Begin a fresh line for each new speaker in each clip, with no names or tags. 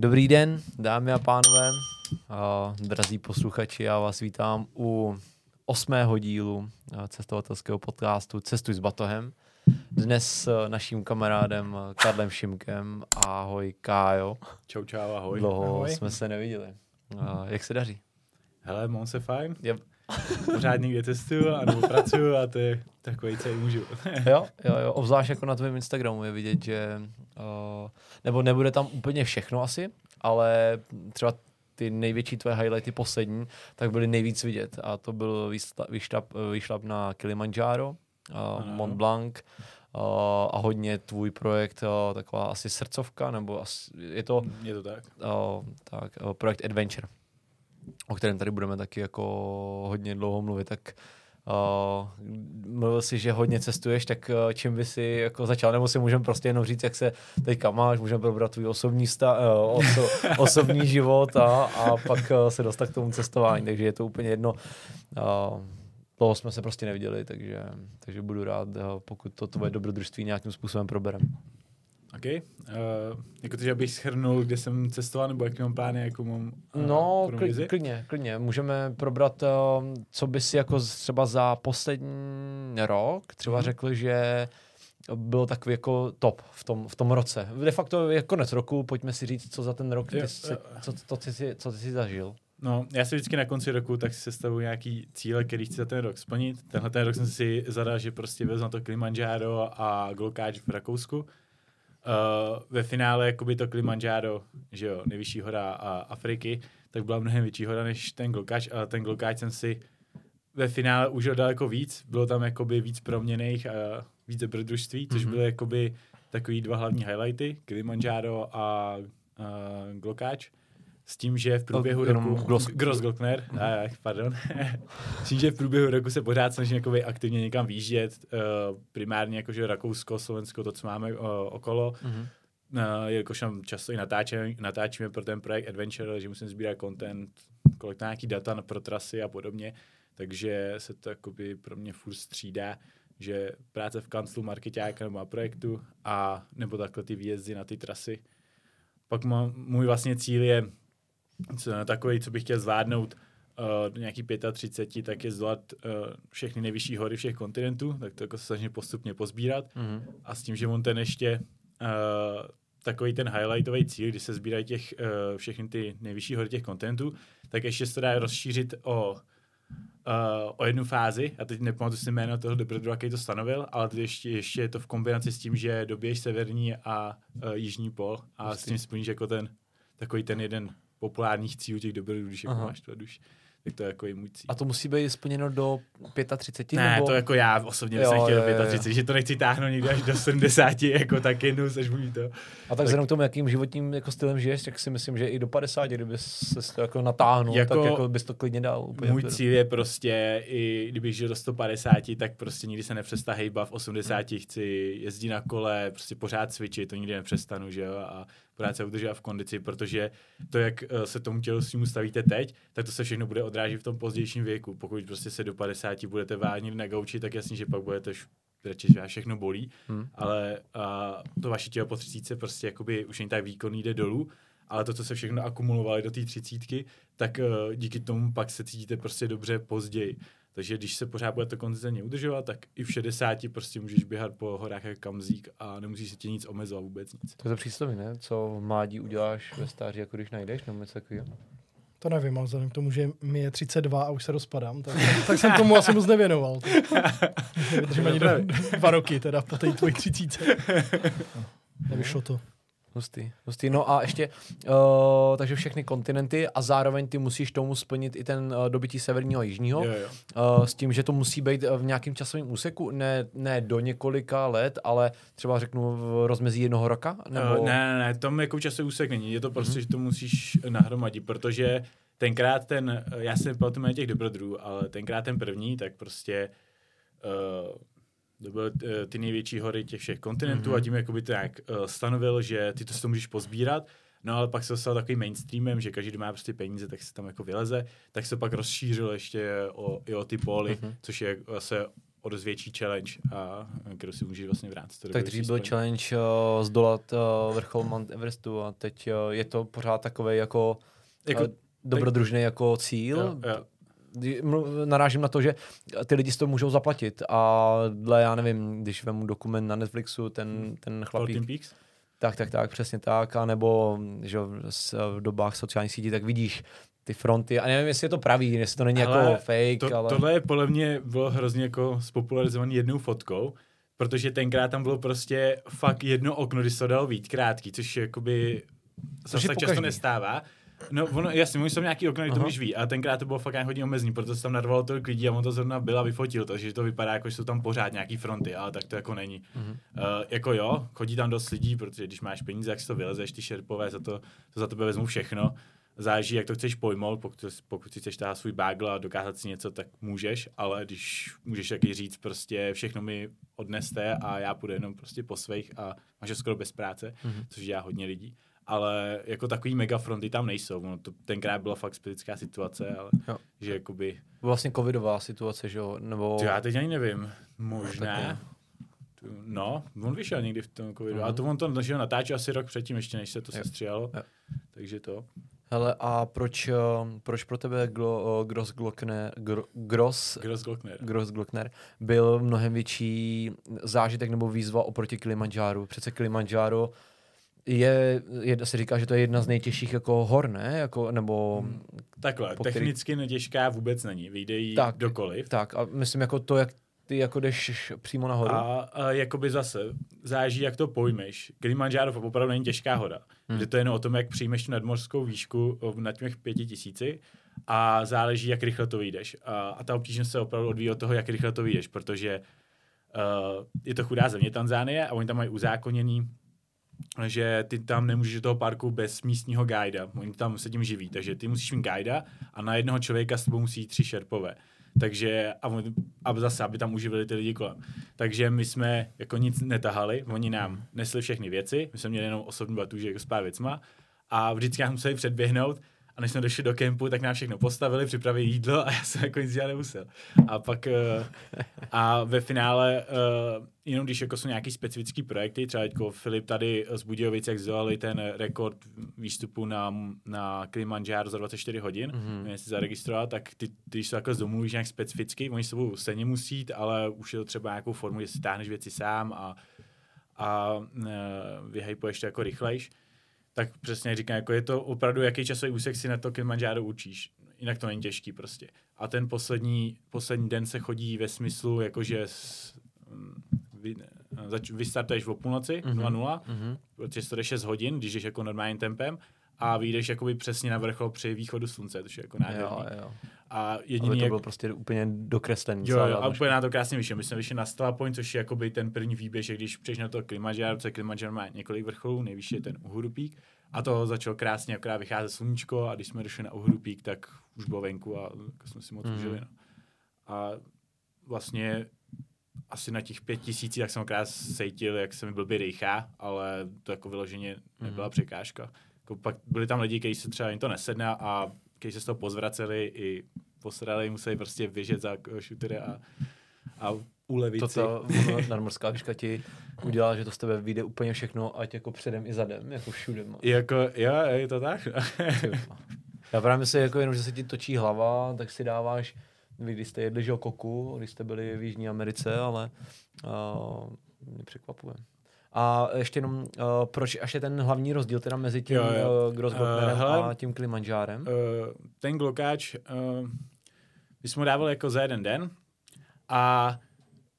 Dobrý den, dámy a pánové, a drazí posluchači, já vás vítám u osmého dílu cestovatelského podcastu Cestuj s batohem. Dnes s naším kamarádem Karlem Šimkem. Ahoj, Kájo.
Čau, čau, ahoj.
Dlouho
ahoj.
jsme se neviděli. A jak se daří?
Hele, mám se fajn.
Yep.
Pořád někde testuju a nebo pracuju a to je takový, co můžu.
jo, jo, jo, obzvlášť jako na tvém Instagramu je vidět, že uh, nebo nebude tam úplně všechno asi, ale třeba ty největší tvoje highlighty poslední, tak byly nejvíc vidět a to byl vyšlap, vyšlap na Kilimanjaro, uh, Mont Blanc uh, a hodně tvůj projekt, uh, taková asi srdcovka, nebo asi, je to...
Je to tak.
Uh, tak, uh, projekt Adventure, o kterém tady budeme taky jako hodně dlouho mluvit, tak Uh, mluvil si, že hodně cestuješ, tak uh, čím by si jako začal, nebo si můžeme prostě jenom říct, jak se teďka máš, můžeme probrat tvůj osobní, sta, uh, oso, osobní život a, a pak uh, se dostat k tomu cestování, takže je to úplně jedno. Uh, toho jsme se prostě neviděli, takže, takže budu rád, pokud to tvoje dobrodružství nějakým způsobem proberem.
OK. Uh, jako to, že abych schrnul, kde jsem cestoval, nebo jaký mám plány, jako mám
uh, No, kl- klidně, klidně. Můžeme probrat, uh, co by si jako třeba za poslední rok třeba mm-hmm. řekl, že byl takový jako top v tom, v tom roce. De facto je konec roku, pojďme si říct, co za ten rok, ty jsi, co, to, ty jsi, co ty jsi zažil.
No, já si vždycky na konci roku tak si sestavuji nějaký cíle, který chci za ten rok splnit. Tenhle ten rok jsem si zadal, že prostě vezmu na to Kilimanjaro a Golkáč v Rakousku. Uh, ve finále jakoby to Kilimanjaro, že jo, nejvyšší hora a Afriky, tak byla mnohem větší hora než ten Golkáč, ale ten Golkáč jsem si ve finále užil daleko víc, bylo tam jakoby víc proměných a víc dobrodružství, což mm-hmm. byly jakoby takový dva hlavní highlighty, Kilimanjaro a uh, Glokáč s tím, že v průběhu no, roku... Grossglockner, mm. pardon. s tím, že v průběhu roku se pořád snažím jakoby aktivně někam výjíždět, uh, primárně jakože Rakousko, Slovensko, to, co máme uh, okolo. Mm-hmm. Uh, jelikož tam často i natáčíme, natáčíme pro ten projekt Adventure, že musím sbírat content, kolik nějaký data pro trasy a podobně, takže se to jakoby pro mě furt střídá, že práce v kanclu marketáka nebo projektu a nebo takhle ty výjezdy na ty trasy. Pak má, můj vlastně cíl je co, takový, co bych chtěl zvládnout uh, do nějaký 35, tak je zdolat uh, všechny nejvyšší hory všech kontinentů, tak to jako se snažím postupně pozbírat. Mm-hmm. A s tím, že on ten ještě uh, takový ten highlightový cíl, kdy se sbírají těch, uh, všechny ty nejvyšší hory těch kontinentů, tak ještě se dá rozšířit o uh, o jednu fázi, a teď nepamatuji si jméno toho dobrodruha, jaký to stanovil, ale teď ještě, ještě je to v kombinaci s tím, že doběž severní a uh, jižní pol a Vlastně. s tím splníš jako ten takový ten jeden populárních cílů těch dobrodů, když jako máš to duš. Tak to je jako můj cíl.
A to musí být splněno do 35?
Ne, nebo? to jako já osobně jo, jsem chtěl jo, 35, jo. že to nechci táhnout někde až do 70, jako tak jednou až můj to.
A tak, tak vzhledem k tomu, jakým životním jako stylem žiješ, tak si myslím, že i do 50, kdyby se to jako natáhnul, jako, tak jako bys to klidně dal.
Úplně můj cíl je prostě, i kdybych žil do 150, tak prostě nikdy se nepřestá hejbat v 80, hmm. chci jezdit na kole, prostě pořád cvičit, to nikdy nepřestanu, že jo, a pořád se udržovat v kondici, protože to, jak eh, se tomu tělostnímu stavíte teď, tak to se všechno bude odrážet v tom pozdějším věku. Pokud prostě se do 50 budete vážnit na gauči, tak jasně, že pak budete radši, že vás všechno bolí, hmm. ale a, to vaše tělo po 30 prostě jakoby už není tak výkonný, jde dolů, ale to, co se všechno akumulovali do té třicítky, tak uh, díky tomu pak se cítíte prostě dobře později. Takže když se pořád bude to konzistentně udržovat, tak i v 60 prostě můžeš běhat po horách jako kamzík a nemusíš se tě nic omezovat vůbec nic.
To je to přístavy, ne? Co v mládí uděláš ve stáří, jako když najdeš, nebo něco takového?
To nevím, ale vzhledem k tomu, že mi je 32 a už se rozpadám, tak, tak jsem tomu asi moc nevěnoval. Vydržím ani dva roky teda po té tvojí třicíce. Nevyšlo to.
Hustý, hustý. No a ještě, uh, takže všechny kontinenty a zároveň ty musíš tomu splnit i ten uh, dobytí severního a jižního. Jo, jo. Uh, s tím, že to musí být v nějakém časovém úseku, ne, ne do několika let, ale třeba řeknu v rozmezí jednoho roka? Nebo...
Uh, ne, ne, ne, tom jako časový úsek není. Je to prostě, mm-hmm. že to musíš nahromadit, protože tenkrát ten, já si nepamatuji těch dobrodruhů, ale tenkrát ten první, tak prostě uh, to byly eh, ty největší hory těch všech kontinentů mm-hmm. a tím jakoby to jak uh, stanovil, že ty to si to můžeš pozbírat, no ale pak se dostal takový mainstreamem, že každý, kdo má prostě peníze, tak se tam jako vyleze, tak se pak rozšířil ještě o, i o ty póly, mm-hmm. což je zase o dost větší challenge, a, kterou si můžeš vlastně vrátit.
Tak dřív byl challenge uh, zdolat uh, vrchol Mount Everestu a teď uh, je to pořád takový jako, jako uh, dobrodružný jako cíl. Jo, jo narážím na to, že ty lidi si to můžou zaplatit. A dle, já nevím, když vemu dokument na Netflixu, ten, ten chlapík... Tak, tak, tak, přesně tak, a nebo že v dobách sociálních sítí, tak vidíš ty fronty, a nevím, jestli je to pravý, jestli to není ale jako fake,
to,
ale...
Tohle je podle mě bylo hrozně jako spopularizovaný jednou fotkou, protože tenkrát tam bylo prostě fakt jedno okno, kdy se to dalo víc krátký, což jakoby což se tak často nestává. No, ono, jasně, oni jsou nějaký okno, to už ví, a tenkrát to bylo fakt hodně omezený, protože se tam narvalo tolik lidí a on to zrovna byla vyfotil, takže to vypadá jako, že jsou tam pořád nějaký fronty, ale tak to jako není. Uh, jako jo, chodí tam dost lidí, protože když máš peníze, jak si to vylezeš, ty šerpové, za to, to za tebe vezmu všechno. Záleží, jak to chceš pojmout, pokud, pokud si chceš táhat svůj bagel a dokázat si něco, tak můžeš, ale když můžeš taky říct prostě všechno mi odneste a já půjdu jenom prostě po svých a máš skoro bez práce, uh-huh. což dělá hodně lidí ale jako takový megafronty tam nejsou. No, to tenkrát byla fakt specifická situace, ale jo. že jakoby...
Vlastně covidová situace, že jo? Nebo...
To já teď ani nevím. Možná. No, on vyšel někdy v tom covidu. Uh-huh. A to on to že natáčel asi rok předtím, ještě než se to jo. sestříhalo. Jo. Takže to.
Hele, a proč, uh, proč pro tebe Glo, uh, Gross Glockner, Gro, Gross,
Gross Glockner.
Gross Glockner byl mnohem větší zážitek nebo výzva oproti Kilimanjáru? Přece Kilimanjaro je, je, se říká, že to je jedna z nejtěžších jako hor, ne? Jako, nebo, hmm.
Takhle, technicky který... netěžká vůbec není, vyjde jí tak, dokoliv.
Tak a myslím jako to, jak ty jako jdeš přímo nahoru.
A, a jakoby zase, záží, jak to pojmeš. Kilimanjaro opravdu není těžká hora. Hmm. Kde to je jenom o tom, jak přijmeš tu nadmořskou výšku na těch pěti tisíci a záleží, jak rychle to vyjdeš. A, a ta obtížnost se opravdu odvíjí od toho, jak rychle to vyjdeš, protože uh, je to chudá země Tanzánie a oni tam mají uzákoněný že ty tam nemůžeš do toho parku bez místního guida. Oni tam se tím živí, takže ty musíš mít guida a na jednoho člověka s tebou musí tři šerpové. Takže a, a zase, aby tam uživili ty lidi kolem. Takže my jsme jako nic netahali, oni nám nesli všechny věci, my jsme měli jenom osobní batuže jako s pár věcma a vždycky nám museli předběhnout a než jsme došli do kempu, tak nám všechno postavili, připravili jídlo a já jsem jako nic dělat nemusel. A pak uh, a ve finále, uh, jenom když jako jsou nějaký specifický projekty, třeba jako Filip tady z Budějovic, jak zdolali ten rekord výstupu na, na Kilimanjaro za 24 hodin, mm-hmm. si zaregistroval, tak ty, ty, když se takhle domluvíš nějak specificky, oni s tebou stejně musí jít, ale už je to třeba nějakou formu, že si táhneš věci sám a, a uh, vyhypuješ to jako rychlejš tak přesně říkám, jako je to opravdu, jaký časový úsek si na to Kilimanjaro učíš. Jinak to není těžký prostě. A ten poslední, poslední den se chodí ve smyslu, jakože mm, vy, zač, vystartuješ o půlnoci, mm-hmm. 0-0, mm-hmm. protože to jde 6 hodin, když jdeš jako normálním tempem a vyjdeš jakoby přesně na vrchol při východu slunce, to je jako nádherný. Jo, jo.
A jediný, Ale to bylo prostě úplně dokreslený.
Jo, jo, a úplně na to krásně vyšlo. My jsme vyšli na Stella Point, což je jakoby ten první výběh, že když přijdeš na to Kilimanjaro, co Kilimanjaro má několik vrcholů, nejvyšší je ten Uhuru Peak. A to začalo krásně, akorát vycházet sluníčko a když jsme došli na Uhuru Peak, tak už bylo venku a jako jsme si moc mm. užili. No. A vlastně asi na těch pět tisících, tak jsem okrát sejtil, jak se mi blbě rejchá, ale to jako vyloženě nebyla mm. překážka. Jako pak byli tam lidi, kteří se třeba jim to nesedne a kteří se z toho pozvraceli i posrali, museli prostě běžet za šutery a, a ulevit
Toto nadmorská výška ti udělá, že to z tebe vyjde úplně všechno, ať jako předem i zadem, jako všude.
Jako, jo, je to tak.
Já právě si jako jenom, že se ti točí hlava, tak si dáváš, vy když jste jedli že koku, když jste byli v Jižní Americe, ale uh, mě překvapuje. A ještě jenom, uh, proč až je ten hlavní rozdíl teda mezi tím jo, jo. Uh, a tím Kilimanjárem? Uh,
ten glokáč, uh, my jsme ho dávali jako za jeden den a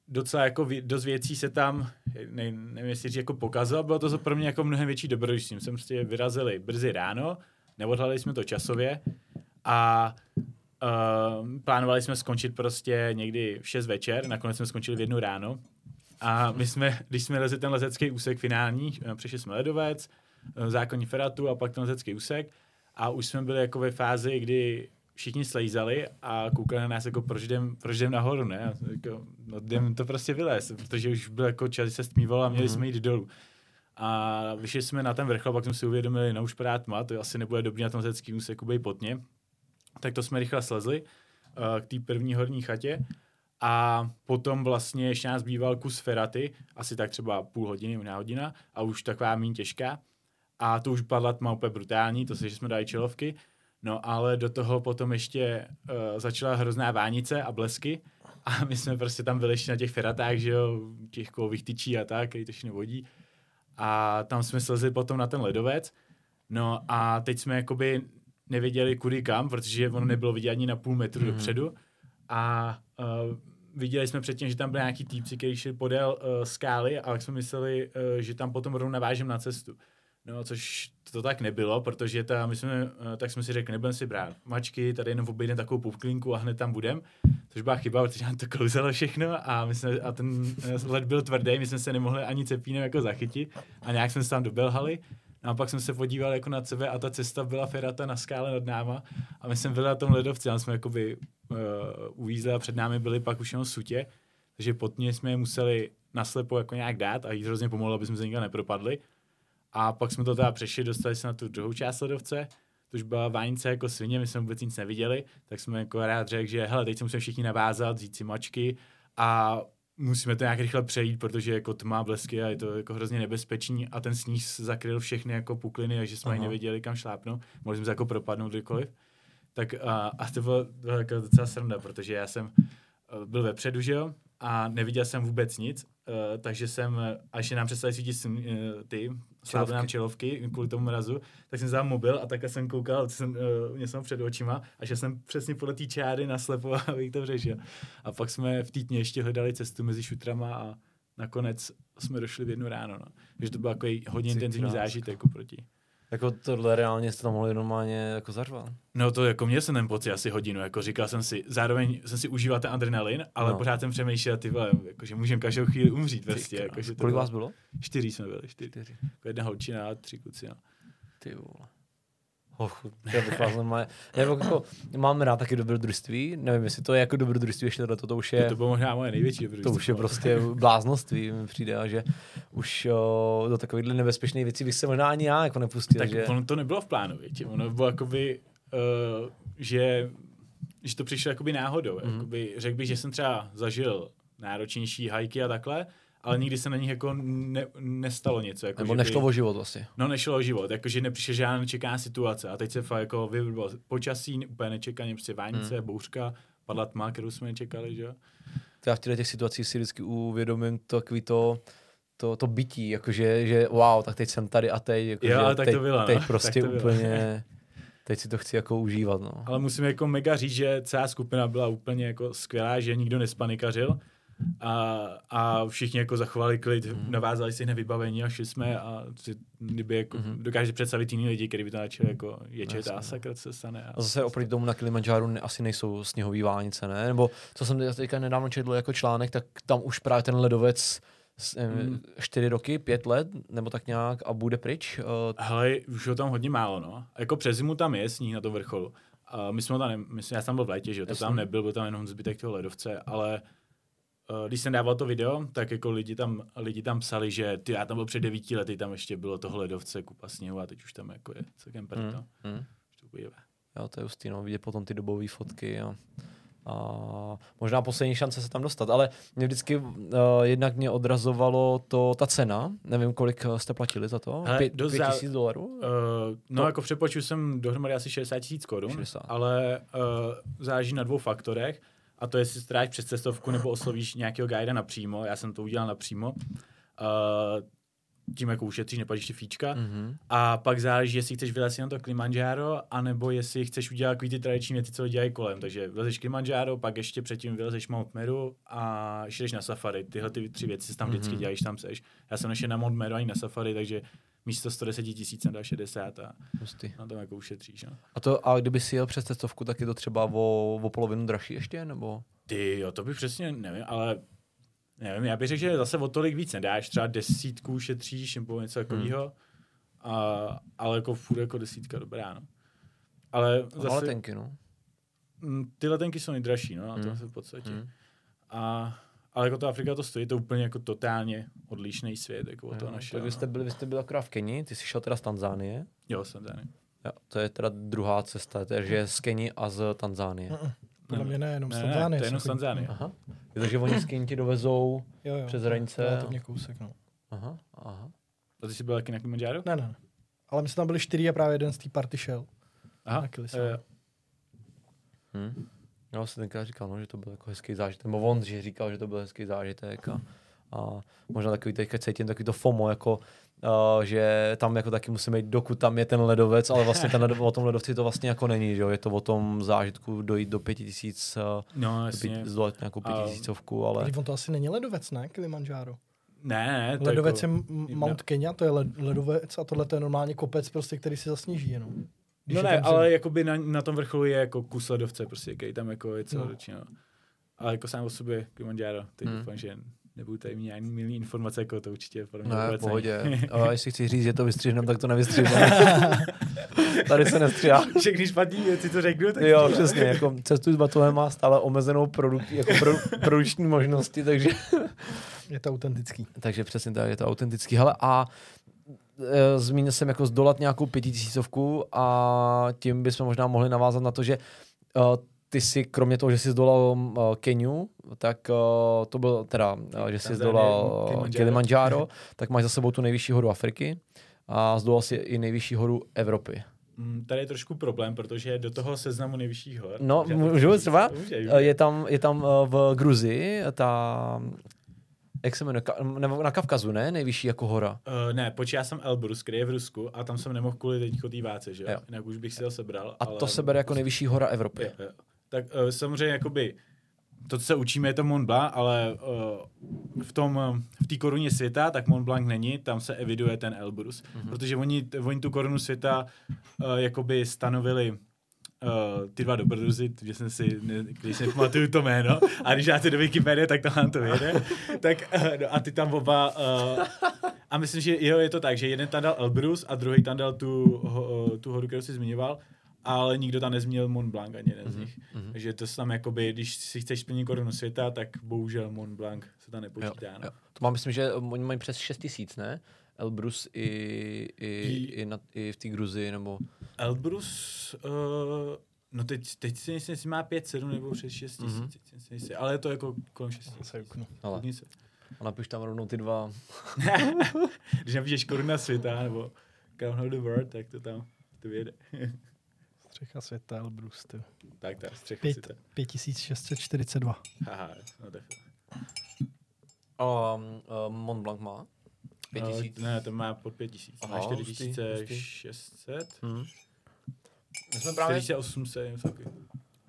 docela jako vě, dost věcí se tam, ne, nevím jestli říct, jako pokazilo, bylo to pro mě jako mnohem větší dobrodružství. Jsme prostě vyrazili brzy ráno, neodhledali jsme to časově a uh, plánovali jsme skončit prostě někdy v 6 večer, nakonec jsme skončili v jednu ráno a my jsme, když jsme lezli ten lezecký úsek finální, eh, přišli jsme ledovec, eh, zákonní feratu a pak ten lezecký úsek a už jsme byli jako ve fázi, kdy všichni slejzali a koukali na nás jako proč jdem, proč jdem nahoru, ne? Jako, no jdem to prostě vylez, protože už byl jako čas, se stmívalo a měli mm-hmm. jsme jít dolů. A vyšli jsme na ten vrchol, pak jsme si uvědomili, no už padá tma, to asi nebude dobrý na tom lezeckém úseku být potně. Tak to jsme rychle slezli uh, k té první horní chatě A potom vlastně ještě nás býval kus feraty, asi tak třeba půl hodiny, una hodina, a už taková méně těžká. A to už padla tma úplně brutální, to se, že jsme dali čelovky. No ale do toho potom ještě uh, začala hrozná vánice a blesky. A my jsme prostě tam byli ještě na těch feratách, že jo, těch kovových tyčí a tak, který to ještě nevodí. A tam jsme slezli potom na ten ledovec. No a teď jsme jakoby nevěděli kudy kam, protože ono nebylo vidět ani na půl metru mm. dopředu. A uh, viděli jsme předtím, že tam byly nějaký týpci, kteří šli podél uh, skály, ale jsme mysleli, uh, že tam potom rovnou navážem na cestu. No, což to tak nebylo, protože ta, my jsme, uh, tak jsme si řekli, nebudeme si brát mačky, tady jenom obejdeme takovou pupklinku a hned tam budem. Což byla chyba, protože nám to klouzelo všechno a, my jsme, a ten led byl tvrdý, my jsme se nemohli ani cepínem jako zachytit a nějak jsme se tam dobelhali. No a pak jsem se podíval jako na sebe a ta cesta byla ferata na skále nad náma. A my jsme byli na tom ledovci a jsme jakoby uh, uvízli a před námi byli pak už jenom sutě, takže pod ně jsme je museli naslepo jako nějak dát a jít hrozně pomalu, aby jsme se nikam nepropadli. A pak jsme to teda přešli, dostali se na tu druhou část ledovce, což byla vánice jako svině, my jsme vůbec nic neviděli, tak jsme jako rád řekl, že hele, teď se musíme všichni navázat, vzít si mačky. A musíme to nějak rychle přejít, protože jako tma, blesky a je to jako hrozně nebezpečný a ten sníh zakryl všechny jako pukliny, takže jsme ani nevěděli, kam šlápnout. Mohli jsme se jako propadnout kdykoliv. Tak a, a to bylo, bylo jako docela sranda, protože já jsem eh, byl vepředu, že jo, a neviděl jsem vůbec nic, uh, takže jsem, až nám přestali svítit uh, ty, slábly nám čelovky kvůli tomu mrazu, tak jsem vzal mobil a takhle jsem koukal, jsem, uh, mě jsem před očima a že jsem přesně podle té čáry naslepo, abych to řešil. A pak jsme v týdně ještě hledali cestu mezi šutrama a nakonec jsme došli v jednu ráno. No. Takže to byl takový hodně intenzivní zážitek oproti.
Jako tohle reálně jste tam mohli normálně jako zařvat.
No to jako měl jsem ten pocit asi hodinu, jako říkal jsem si, zároveň jsem si užíval ten adrenalin, ale no. pořád jsem přemýšlel, ty vole, jako, že můžeme každou chvíli umřít vlastně. Jako, že
to Kolik bylo, vás bylo?
Čtyři jsme byli, čtyři. čtyři. Jako jedna holčina a tři kluci, no.
Ty vole. Och, já bych vás normálně, já jako, mám rád taky dobrodružství, nevím, jestli to je jako dobrodružství, ještě to, to už je...
To, to bylo možná moje největší dobrodružství.
To už je prostě bláznoství, mi přijde, a že už o, do takovýchhle nebezpečných věcí bych se možná ani já jako nepustil.
Tak
že...
ono to nebylo v plánu, větě. ono bylo jakoby, uh, že, že to přišlo jakoby náhodou. Mm-hmm. Jakoby, řekl bych, že jsem třeba zažil náročnější hajky a takhle, ale nikdy se na nich jako ne, nestalo něco. Jako,
Nebo nešlo by, o život vlastně.
No nešlo o život, jakože nepřišla žádná nečeká situace a teď se fakt jako vybralo počasí, úplně nečekaně, prostě vánice, hmm. bouřka, padla tma, kterou jsme nečekali, že jo.
Já v těch situacích si vždycky uvědomím takový to, to, to bytí, jakože, že wow, tak teď jsem tady a teď, jako,
jo, tak
teď,
to bylo,
teď
no.
prostě
tak to
úplně, teď si to chci jako užívat, no.
Ale musím jako mega říct, že celá skupina byla úplně jako skvělá, že nikdo nespanikařil, a, a všichni jako zachovali klid, mm. navázali si hned vybavení a šli jsme a si, kdyby jako, mm. dokáže představit jiný lidi, kteří by to načali jako ječet a sakrat se stane. A,
a zase oproti tomu na Kilimanjáru ne, asi nejsou sněhový vánice, ne? Nebo co jsem teďka nedávno četl jako článek, tak tam už právě ten ledovec mm. čtyři roky, pět let, nebo tak nějak a bude pryč? Uh,
Hele, už je tam hodně málo, no. Jako přes zimu tam je sníh na to vrcholu. Uh, my jsme tam, ne, my jsme, já jsem tam byl v létě, že jo, to tam nebyl, byl tam jenom zbytek toho ledovce, ale Eh, když jsem dával to video, tak jako lidi tam, lidi tam psali, že ty, já tam byl před devíti lety, tam ještě bylo to ledovce, kupa sněhu a teď už tam jako je celkem prto. Mm, mm. to
Jo, to je hustý, no, vidět potom ty dobové fotky a, a možná poslední šance se tam dostat, ale mě vždycky uh, jednak mě odrazovalo to, ta cena, nevím, kolik eh, jste platili za to, Hele, pět, pět tisíc dolarů? Uh,
no to... jako přepočtu jsem dohromady asi 60 tisíc korun, ale uh, záleží na dvou faktorech a to jestli stráš přes cestovku nebo oslovíš nějakého guida napřímo. Já jsem to udělal napřímo. Uh, tím jako ušetříš, neplatíš ty fíčka. Mm-hmm. A pak záleží, jestli chceš vylezt na to Kilimanjaro, anebo jestli chceš udělat takový ty tradiční věci, co dělají kolem. Takže vylezeš Kilimanjaro, pak ještě předtím vylezeš Mount Meru a jdeš na safari. Tyhle ty tři věci tam vždycky mm-hmm. děláš, tam seš. Já jsem nešel na Mount Meru ani na safari, takže místo 110 tisíc dal 60 a Hustý. na tom jako ušetříš. No.
A, to, a kdyby si jel přes cestovku, tak je to třeba o, o polovinu dražší ještě, nebo?
Ty jo, to bych přesně nevím, ale nevím, já bych řekl, že zase o tolik víc nedáš, třeba desítku šetříš nebo něco takového, hmm. a, ale jako furt jako desítka dobrá, no. Ale
zase... A letenky, no.
Mm, ty letenky jsou nejdražší, no, na to hmm. v podstatě. Hmm. A ale jako to Afrika to stojí, to je úplně jako totálně odlišný svět jako od toho našeho.
Tak vy jste, byli, vy jste byli akorát v Keni, ty jsi šel teda z Tanzánie.
Jo, z Tanzánie.
Jo, to je teda druhá cesta, takže z Keni a z Tanzánie.
Podle mě ne, jenom
z Tanzánie. Ne, to je jenom z
Tanzánie. Aha.
Je to, že oni s Keni ti dovezou
Jo, jo.
přes hranice.
Jo, to mě kousek, no.
Aha, aha.
A ty jsi byl taky na Kilimanjaro?
Ne, ne, ne. Ale my jsme tam byli čtyři a právě jeden z té party šel.
Aha.
Na
Hm. Já jsem tenkrát říkal, no, že to byl jako hezký zážitek, nebo on že říkal, že to byl hezký zážitek a, a možná takový teďka cítím takový to FOMO, jako, uh, že tam jako taky musíme jít, dokud tam je ten ledovec, ale vlastně ten ledov, o tom ledovci to vlastně jako není, že jo? je to o tom zážitku dojít do pěti tisíc,
No,
do
jasně.
pět, zdolat nějakou pětitisícovku, ale
Ale... On to asi není ledovec, ne? Kilimanjaro.
Ne, ne, to
Ledovec
jako...
je Mount Kenya, to je led, ledovec a tohle to je normálně kopec, prostě, který se zasněží jenom. Když
No ne, ale jakoby na, na tom vrcholu je jako kus ledovce, prostě, který tam jako je celoročně. No. Ale jako sám o sobě Kilimanjaro, teď
Hmm.
doufám, že nebudu tady mít nějaký milý informace, jako to určitě podle mě
ne, pohodě. A jestli chci říct, že to vystřihneme, tak to nevystřihneme. Tady se nestříhá.
Všechny špatný věci, co řeknu, tak
Jo, přesně, jako cestuj s batohem má stále omezenou produk, jako pro, produkční možnosti, takže
Je to autentický.
Takže přesně tak, je to autentický. Hele, a e, zmínil jsem jako zdolat nějakou pětitisícovku a tím bychom možná mohli navázat na to, že e, ty si, kromě toho, že jsi zdolal uh, Keniu, tak uh, to byl teda, uh, že jsi zdolal
Kilimanjaro.
Kilimanjaro, tak máš za sebou tu nejvyšší horu Afriky a zdolal si i nejvyšší horu Evropy.
Mm, Tady je trošku problém, protože do toho seznamu nejvyšších hor.
No, můžu třeba?
Může,
Eh, Je tam, je tam eh, v Gruzii ta, jak se jmenuje, Ka- nebo na Kavkazu, ne? Nejvyšší jako hora.
Uh, ne, počkej, já jsem Elbrus, který je v Rusku a tam jsem nemohl kvůli teďko té váce, že jo?
Jo.
Jinak už bych si ho sebral.
A
ale...
to se bere jako nejvyšší hora Evropy.
Jo, jo. Tak uh, samozřejmě jakoby to, co se učíme, je to Mont Blanc, ale uh, v tom, v té koruně světa, tak Mont Blanc není, tam se eviduje ten Elbrus, mm-hmm. protože oni, oni tu korunu světa uh, jakoby stanovili Uh, ty dva dobrodruzi, že jsem si, ne, když si nepamatuju to jméno, a když dáte do Wikipedie, tak vám to vyjede. tak, uh, no, a ty tam oba, uh, a myslím, že jo, je to tak, že jeden tam dal Elbrus a druhý tam dal tu, uh, tu horu, kterou jsi zmiňoval, ale nikdo tam nezmínil Mont Blanc ani jeden z nich.
mhm.
Takže to tam jakoby, když si chceš splnit korunu světa, tak bohužel Mont Blanc se tam nepočítá. No.
Jo. To mám, myslím, že oni mají přes 6 tisíc, ne? Elbrus i, i,
I-
i, na, i v té Gruzii, nebo...
Elbrus, uh, no teď, teď si myslím, jestli má 5, 7 nebo přes 6 tisíc,
Mhm.
mm-hmm. ale je to jako kolem 6 tisíc.
Se juknu.
Ale.
Se.
A napiš tam rovnou ty dva.
Když napíšeš koruna světa nebo Crown of the World, tak to tam to vyjede.
Střecha světa, Elbrus, ty.
tak, tak, střecha
Pět.
světa.
5642.
Haha, no tak.
Um, um, Mont Blanc má? Pět tisíc.
ne, to má pod 5 tisíc. Má
Aha,
4
hustý, hustý.
600.
Hmm. My jsme právě
4800, něco takového.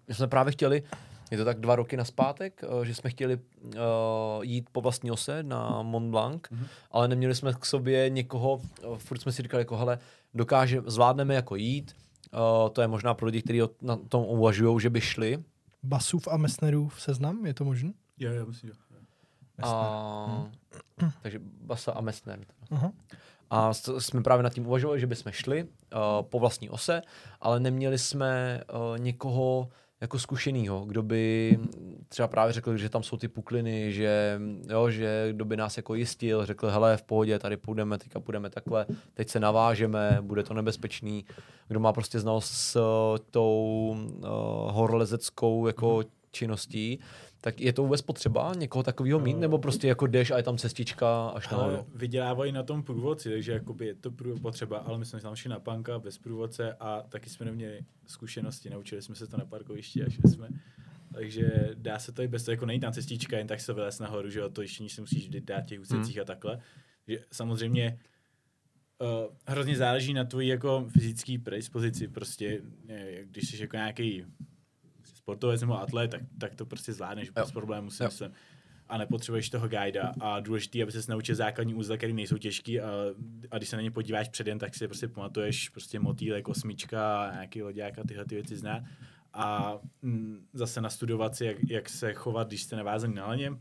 My jsme právě chtěli, je to tak dva roky naspátek, eh, že jsme chtěli uh, jít po vlastní ose na Mont Blanc,
Mhm.
mm-hmm. ale neměli jsme k sobě někoho, uh, furt jsme si říkali, jako hele, dokáže, zvládneme jako jít, uh, to je možná pro lidi, kteří na tom uvažují, že by šli.
Basův a Messnerův seznam, je to možné?
Jo, jo, myslím, jo.
A, takže Basa a Messner.
Aha.
A jsme právě nad tím uvažovali, že bychom šli uh, po vlastní ose, ale neměli jsme uh, někoho jako zkušenýho, kdo by třeba právě řekl, že tam jsou ty pukliny, že, jo, že kdo by nás jako jistil, řekl, hele, v pohodě, tady půjdeme, teďka půjdeme takhle, teď se navážeme, bude to nebezpečný. Kdo má prostě znalost s uh, tou uh, horolezeckou jako činností, tak je to vůbec potřeba někoho takového mít, nebo prostě jako jdeš a je tam cestička až nahoru?
Ale vydělávají na tom průvodci, takže jakoby je to potřeba, ale my jsme tam šli na panka bez průvodce a taky jsme neměli zkušenosti, naučili jsme se to na parkovišti a šli jsme. Takže dá se to i bez toho, jako není tam cestička, jen tak se vylez nahoru, že jo, to ještě si musíš vždy dát těch úsecích a takhle. Že samozřejmě uh, hrozně záleží na tvojí jako fyzické predispozici, prostě když jsi jako nějaký sportovec nebo atlet, tak, tak to prostě zvládneš bez problémů, si
Jo.
myslím. A nepotřebuješ toho guida. A důležité, aby se naučil základní úzla, které nejsou těžký. A, a, když se na ně podíváš předem, tak si prostě pamatuješ prostě motýlek, osmička, nějaký loďák a tyhle ty věci zná. A mm, zase nastudovat si, jak, jak se chovat, když jste navázaný na laně,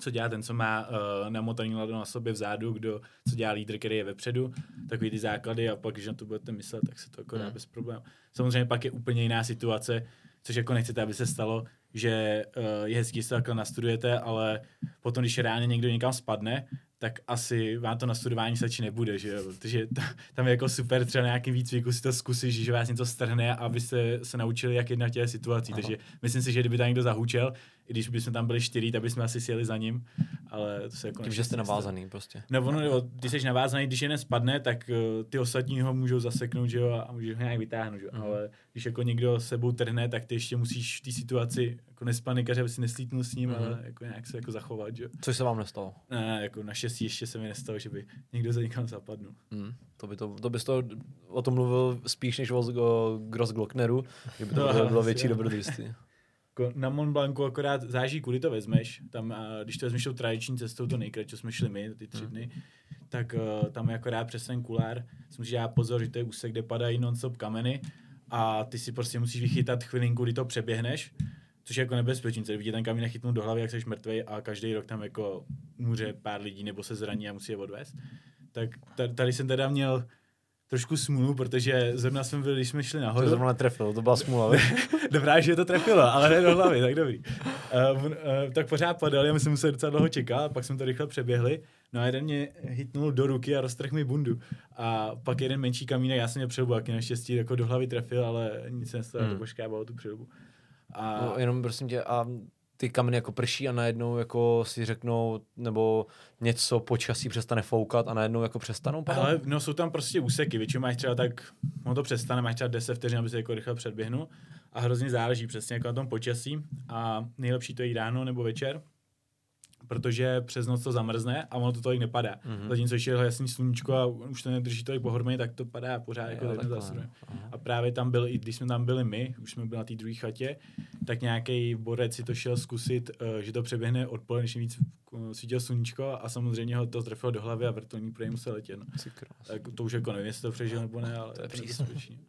co dělá ten, co má uh, namotaný lado na sobě vzadu, kdo, co dělá lídr, který je vepředu, takový ty základy. A pak, když na to budete myslet, tak se to jako dá
Hmm.
bez problémů. Samozřejmě pak je úplně jiná situace, což jako nechcete, aby se stalo, že uh, je hezký, že se takhle nastudujete, ale potom, když reálně někdo někam spadne, tak asi vám to na studování stačí nebude, že jo? Protože ta, tam je jako super třeba na nějakým výcviku si to zkusit, že vás něco strhne, abyste se naučili, jak jednat v těch situací. Aha. Takže myslím si, že kdyby tam někdo zahučel, i když bychom tam byli čtyři, tak bychom asi sjeli za ním. Ale to se jako
Tím, že jste navázaný prostě.
No ono, jo, když jsi navázaný, když jeden spadne, tak uh, ty ostatní ho můžou zaseknout, že jo, a můžeš ho nějak vytáhnout, že jo. Mm. Ale když jako někdo sebou trhne, tak ty ještě musíš v té situaci jako nespanikaře, aby si neslítnul s ním, mm. ale jako nějak se jako zachovat, že jo.
Což se vám nestalo?
Ne, jako naštěstí ještě se mi nestalo, že by někdo za někam zapadnul.
Mm. To, by to, to bys to o tom mluvil spíš než o, o Gross Glockneru, že by to no, bylo větší dobrodružství.
Na Mont Blancu akorát záží, kudy to vezmeš. Tam, když to vezmeš tou tradiční cestou, to nejkratší, co jsme šli my, ty tři hmm. dny, tak uh, tam je akorát přes ten kulár. Si musíš dát pozor, že to je úsek, kde padají non-stop kameny a ty si prostě musíš vychytat chvilinku, kdy to přeběhneš, což je jako nebezpečný, co vidí ten kamín nechytnout do hlavy, jak jsi mrtvý a každý rok tam jako může pár lidí nebo se zraní a musí je odvést. Tak tady jsem teda měl trošku smůlu, protože zrovna jsme byli, když jsme šli nahoru.
To zrovna netrefilo, to byla smůla.
Dobrá, že to trefilo, ale ne do hlavy, tak dobrý. Uh, uh, tak pořád padal, my jsme museli docela dlouho čekat, pak jsme to rychle přeběhli. No a jeden mě hitnul do ruky a roztrh mi bundu. A pak jeden menší kamínek, já jsem měl přilbu, jak naštěstí jako do hlavy trefil, ale nic se nestalo, hmm. to poškábalo tu přilbu.
A... No, jenom prosím tě, a ty kameny jako prší a najednou jako si řeknou, nebo něco počasí přestane foukat a najednou jako přestanou
padat? Ale no jsou tam prostě úseky, většinou máš třeba tak, no to přestane, máš třeba 10 vteřin, aby se jako rychle předběhnul a hrozně záleží přesně jako na tom počasí. A nejlepší to je ráno nebo večer, protože přes noc to zamrzne a ono to tolik nepadá. Mm-hmm. Zatímco, když je jasný sluníčko a už to nedrží tolik pohormě, tak to padá pořád jako jo, A právě tam byl, i když jsme tam byli my, už jsme byli na té druhé chatě, tak nějaký borec si to šel zkusit, uh, že to přeběhne odpoledne, když víc svítil sluníčko a samozřejmě ho to trefilo do hlavy a vrtulník pro něj musel letět. No. Tak to už jako nevím, jestli to přežil nebo ne, ale
to je.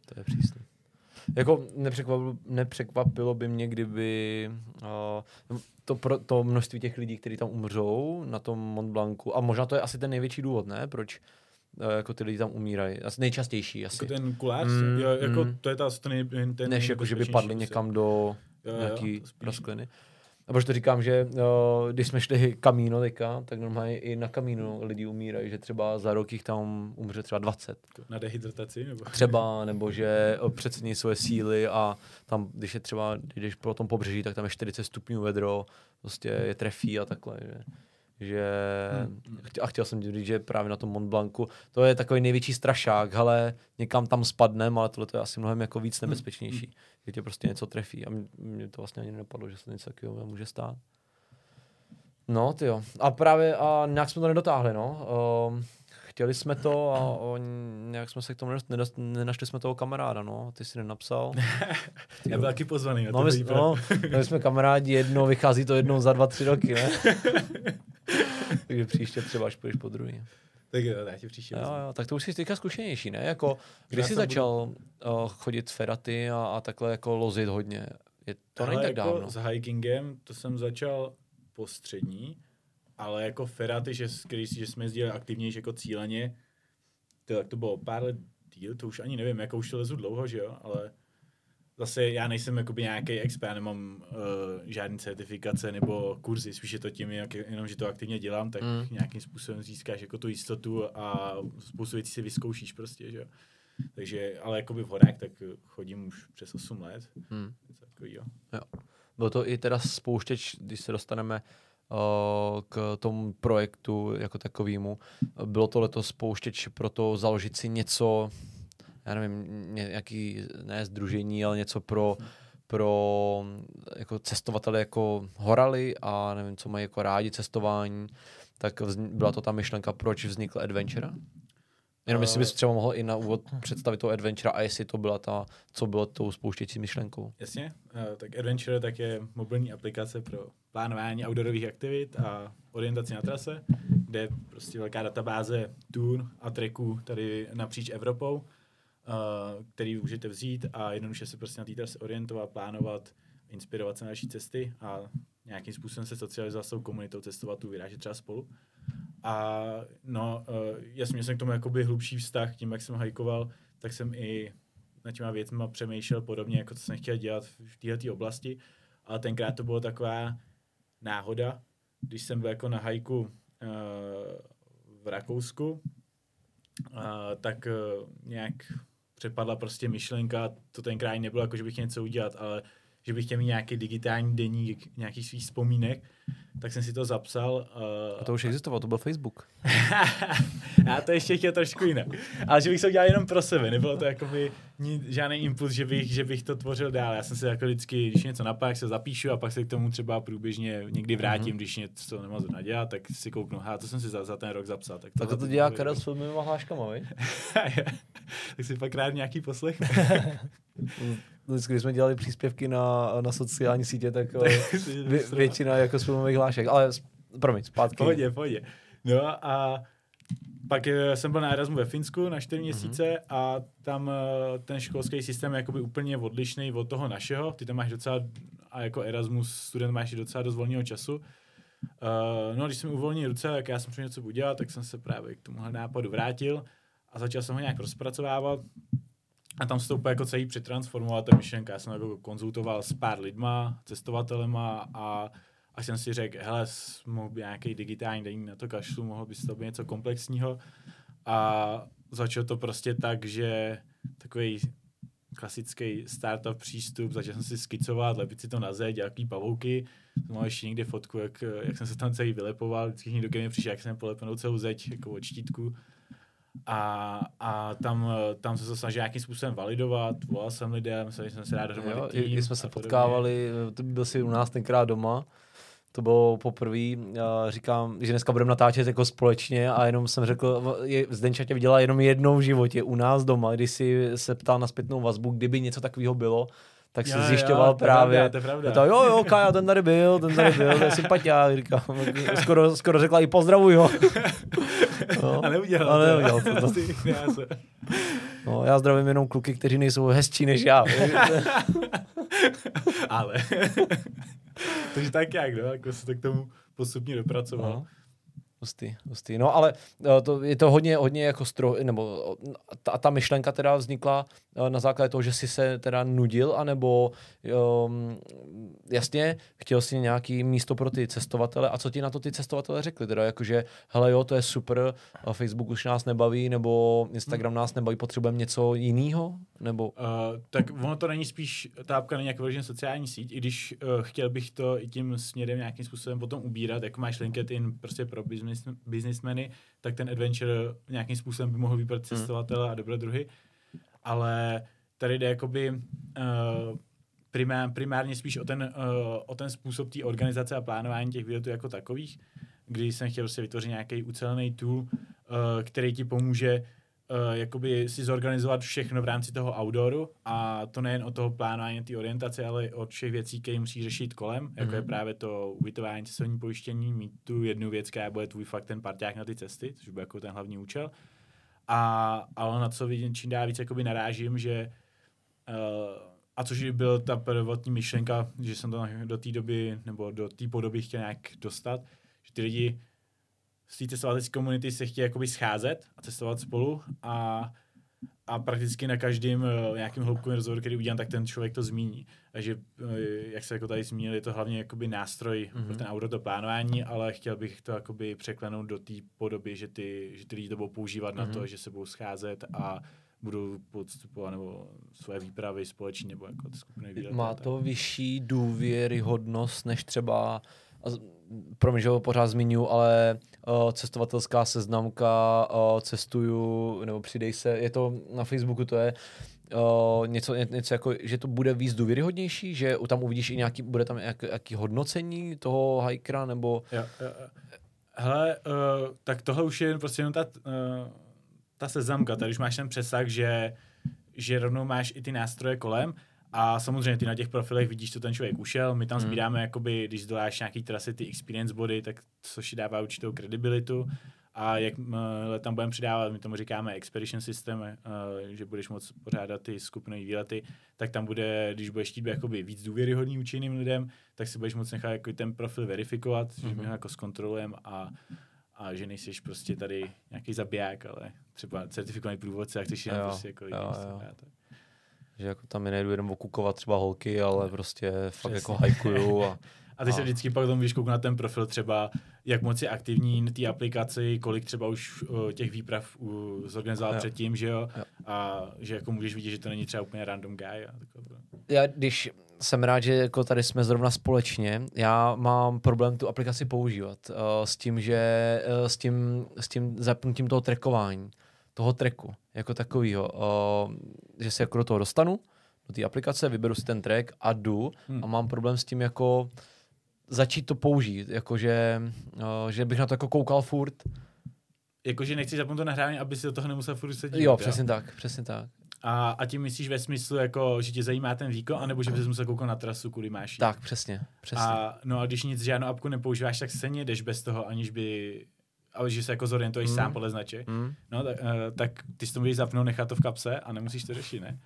To je přísné. Jako nepřekvapilo, nepřekvapilo by mě, kdyby uh, to, pro, to množství těch lidí, kteří tam umřou na tom Mont Blancu, a možná to je asi ten největší důvod, ne? Proč uh, jako ty lidi tam umírají. Asi nejčastější asi.
Jako ten kulář? Mm, jo, jako mm. to je ta, ten, ten
Než jako, že by padli někam do jo, nějaký praskliny. A proč to říkám, že uh, když jsme šli kamíno teďka, tak normálně i na kamínu lidi umírají, že třeba za rok jich tam umře třeba 20.
Na dehydrataci? Nebo?
Třeba, nebo že přecení svoje síly a tam, když je třeba, když po tom pobřeží, tak tam je 40 stupňů vedro, prostě je trefí a takhle. Že že hmm. a chtěl jsem říct, že právě na tom Mont Blancu, to je takový největší strašák, ale někam tam spadnem, ale tohle je asi mnohem jako víc hmm. nebezpečnější, hmm. že tě prostě něco trefí a mě to vlastně ani nenapadlo, že se něco takového může stát. No, ty jo. A právě a nějak jsme to nedotáhli, no. Uh, chtěli jsme to a o, nějak jsme se k tomu nedost, nenašli jsme toho kamaráda, no. Ty jsi nenapsal.
Já byl taky pozvaný.
No, my, no, my jsme kamarádi jednou, vychází to jednou za dva, tři roky, ne? Takže příště třeba až půjdeš po druhý.
Tak jo, já ti příště
jo, jo, tak to už jsi teďka zkušenější, ne? Jako, kdy jsi začal budu... uh, chodit feraty a, a takhle jako lozit hodně? Je to není tak jako dávno.
S hikingem to jsem začal po střední, ale jako feraty, že, když, že jsme jezdili aktivnější jako cíleně, to, tak to bylo pár let díl, to už ani nevím, jako už to lezu dlouho, že jo, ale zase já nejsem jakoby nějaký expert, nemám uh, žádný certifikace nebo kurzy, spíš je to tím, jak, jenom, že to aktivně dělám, tak mm. nějakým způsobem získáš jako tu jistotu a spoustu věcí si vyzkoušíš prostě, že. Takže, ale jakoby v horách, tak chodím už přes 8 let. Mm. Takový, jo.
jo. Bylo to i teda spouštěč, když se dostaneme uh, k tomu projektu jako takovému. Bylo to letos spouštěč pro to založit si něco, já nevím, nějaký, ne združení, ale něco pro, pro jako cestovatele jako horali a nevím, co mají jako rádi cestování, tak byla to ta myšlenka, proč vznikl Adventure? Jenom jestli bys třeba mohl i na úvod představit to Adventure a jestli to byla ta, co bylo tou spouštěcí myšlenkou.
Jasně, uh, tak Adventure tak je mobilní aplikace pro plánování outdoorových aktivit a orientaci na trase, kde je prostě velká databáze tour a tracků tady napříč Evropou uh, který můžete vzít a jednoduše se prostě na té trase orientovat, plánovat, inspirovat se na další cesty a nějakým způsobem se socializovat s tou komunitou, cestovat tu, vyrážet třeba spolu. A no, uh, jasně jsem k tomu jakoby hlubší vztah, tím, jak jsem hajkoval, tak jsem i na těma věcma přemýšlel podobně, jako to jsem chtěl dělat v této oblasti. Ale tenkrát to bylo taková náhoda, když jsem byl jako na hajku uh, Rakousku, a, tak uh, nějak přepadla prostě myšlenka, to tenkrát nebylo jako, že bych něco udělat, ale že bych chtěl mít nějaký digitální deník, nějaký svých vzpomínek, tak jsem si to zapsal.
Uh, a to už existovalo, to byl Facebook.
já to ještě chtěl trošku jinak. Ale že bych to udělal jenom pro sebe, nebylo to jakoby žádný impuls, že bych, že bych to tvořil dál. Já jsem si jako vždycky, když něco napadá, se zapíšu a pak se k tomu třeba průběžně někdy vrátím, mm-hmm. když něco nemám nadělat, tak si kouknu, a to jsem si za, za ten rok zapsal. Tak,
tak to, to dělá Karel s filmovými hláškama,
tak si pak rád nějaký poslech.
vždycky, když jsme dělali příspěvky na, na sociální sítě, tak vě, většina jako filmových hlášek. Ale promiň, zpátky.
Pohodě, pohodě. No a pak eh, jsem byl na Erasmu ve Finsku na 4 mhm. měsíce mm-hmm. a tam eh, ten školský systém je jakoby úplně odlišný od toho našeho. Ty tam máš docela, a jako Erasmus student máš docela dost volného času. Uh, no a když jsem uvolnil ruce, tak já jsem při něco udělal, tak jsem se právě k tomuhle nápadu vrátil a začal jsem ho nějak rozpracovávat. A tam se to úplně jako celý přetransformovala ta myšlenka. Já jsem jako konzultoval s pár lidma, cestovatelema a a jsem si řekl, hele, mohl by nějaký digitální den na to kašlu, mohl by to být něco komplexního. A začalo to prostě tak, že takový klasický startup přístup, začal jsem si skicovat, lepit si to na zeď, jaký pavouky. Mám ještě někde fotku, jak, jak jsem se tam celý vylepoval, vždycky někdo ke mně přišel, jak jsem polepenou celou zeď, jako od štítku. A, a tam, tam se to snažil nějakým způsobem validovat, volal jsem lidem, jsem se rád dohromady
tým. Když jsme se potkávali, ty byl jsi u nás tenkrát doma, to bylo poprvé, říkám, že dneska budeme natáčet jako společně a jenom jsem řekl, Zdenča tě viděla jenom jednou v životě u nás doma, když si se ptal na zpětnou vazbu, kdyby něco takového bylo, tak si zjišťoval jo, právě.
To je pravda,
to je pravda. jo, jo, Kaja, ten tady byl, ten tady byl, to je sympatiák, říkám. Skoro, skoro řekla i pozdravuj ho.
No, a neudělal
a neudělal to. to. No, já zdravím jenom kluky, kteří nejsou hezčí než já.
Ale. Takže tak jak, no, jako se to k tomu postupně dopracoval. No.
Hustý, hustý. No ale eh, to, je to hodně, hodně jako stro, nebo ta, ta myšlenka teda vznikla eh, na základě toho, že jsi se teda nudil, anebo um, jasně, chtěl si nějaký místo pro ty cestovatele a co ti na to ty cestovatele řekli? Teda jakože, hele jo, to je super, Facebook už nás nebaví, nebo Instagram nás nebaví, potřebujeme něco jiného? Nebo... Uh,
tak ono to není spíš, ta apka není jako sociální síť, i když uh, chtěl bych to i tím směrem nějakým způsobem potom ubírat, jako máš LinkedIn prostě pro business, businessmeny, tak ten adventure nějakým způsobem by mohl vybrat hmm. cestovatele a dobrodruhy, ale tady jde jakoby uh, primár, primárně spíš o ten, uh, o ten způsob té organizace a plánování těch výletů jako takových, kdy jsem chtěl prostě vytvořit nějaký ucelený tool, uh, který ti pomůže uh, jakoby si zorganizovat všechno v rámci toho outdooru a to nejen o toho plánování té orientace, ale od všech věcí, které musí řešit kolem, mm-hmm. jako je mhm. právě to ubytování, cestovní pojištění, mít tu jednu věc, která bude tvůj fakt ten parťák na ty cesty, což bude jako ten hlavní účel. A, ale na co vidím, čím dál víc jakoby narážím, že uh, a což byl ta prvotní myšlenka, že jsem to do té doby, nebo do té podoby chtěl nějak dostat, že ty lidi z té cestovatelské komunity se chtějí jakoby scházet a cestovat spolu a, a prakticky na každém uh, nějakým hloubkovým rozhovoru, který udělám, tak ten člověk to zmíní. Takže, uh, jak se jako tady zmínil, je to hlavně jakoby nástroj mm-hmm. pro ten auto to plánování, ale chtěl bych to jakoby překlenout do té podoby, že ty, že ty lidi to budou používat mm-hmm. na to, mhm. že se budou scházet a budou podstupovat nebo své výpravy společně nebo jako skupiny výlety.
Má to tak. vyšší důvěryhodnost než třeba promiň, že ho pořád zmiňuji, ale uh, cestovatelská seznamka, uh, cestuju, nebo přidej se, je to na Facebooku, to je uh, něco, něco jako, že to bude víc důvěryhodnější, že tam uvidíš i nějaký, bude tam nějaký, nějaký hodnocení toho hikera, nebo...
Jo, jo. Hele, uh, tak tohle už je prostě jenom ta, uh, ta seznamka, tady už máš ten přesah, že, že rovnou máš i ty nástroje kolem a samozřejmě ty na těch profilech vidíš, co ten člověk ušel. My tam hmm. sbíráme, jakoby, když zdoláš nějaký trasy, ty experience body, tak což dává určitou kredibilitu. A jak tam budeme přidávat, my tomu říkáme expedition system, uh, že budeš moct pořádat ty skupinové výlety, tak tam bude, když budeš chtít být jakoby víc důvěryhodný účinným lidem, tak si budeš moct nechat jako ten profil verifikovat, mm-hmm. že my ho jako zkontrolujeme a a že nejsi prostě tady nějaký zabiják, ale třeba certifikovaný průvodce a chceš jenom prostě jako jo, jo. Tak.
Že jako tam nejdu jenom okukovat třeba holky, ale prostě Přesně. fakt jako hajkuju a,
A ty se vždycky pak tomu vyškouknu na ten profil třeba, jak moc je aktivní na té aplikaci, kolik třeba už uh, těch výprav uh, zorganizoval
Jo.
předtím, že jo?
Jo.
A že jako můžeš vidět, že to není třeba úplně random guy. A.
Já když jsem rád, že jako tady jsme zrovna společně, já mám problém tu aplikaci používat uh, s tím, že uh, s tím, s tím zapnutím toho trackování, toho tracku jako takového, uh, že se jako do toho dostanu, do té aplikace, vyberu si ten track a jdu
Hmm.
a mám problém s tím jako začít to použít, jakože uh, že bych na to jako koukal furt.
Jakože nechci zapnout to nahrávání, aby si do toho nemusel furt se dívat.
Jo, přesně tak, přesně tak.
A, a tím myslíš ve smyslu, jako, že tě zajímá ten výkon, anebo že bys musel koukat na trasu, kudy máš jít?
Tak, přesně, přesně.
A, no a když nic, žádnou apku nepoužíváš, tak stejně jdeš bez toho, aniž by ale že se jako zorientuješ
Mm.
sám podle značek.
Hmm.
No, tak, uh, tak ty si to můžeš zapnout, nechat to v kapse a nemusíš to řešit, ne?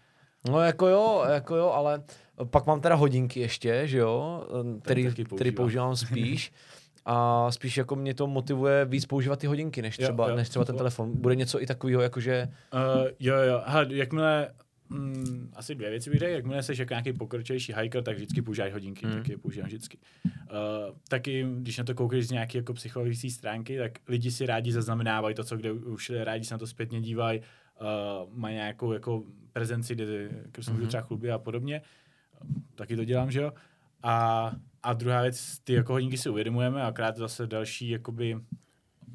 No jako jo, jako jo, ale pak mám teda hodinky ještě, že jo, který,
taky
který
používám.
používám spíš. A spíš jako mě to motivuje víc používat ty hodinky, než
Jo,
třeba,
jo.
než třeba ten telefon. Bude něco i takového, jakože
Uh, jo, jo. Aha, jakmile, mm, asi dvě věci bych řekl, jakmile jsi jako nějaký pokročilejší hiker, tak vždycky používáš hodinky,
Mm.
mm. taky je používám vždycky. Uh, taky, když na to koukáš z nějaké jako psychologické stránky, tak lidi si rádi zaznamenávají to, co kde už rádi se na to zpětně dívají, uh, mají nějakou jako prezenci, kde kde se můžou
Mhm.
třeba chlubit a podobně. Taky to dělám, že jo? A, a druhá věc, ty jako hodinky si uvědomujeme, akorát zase další jakoby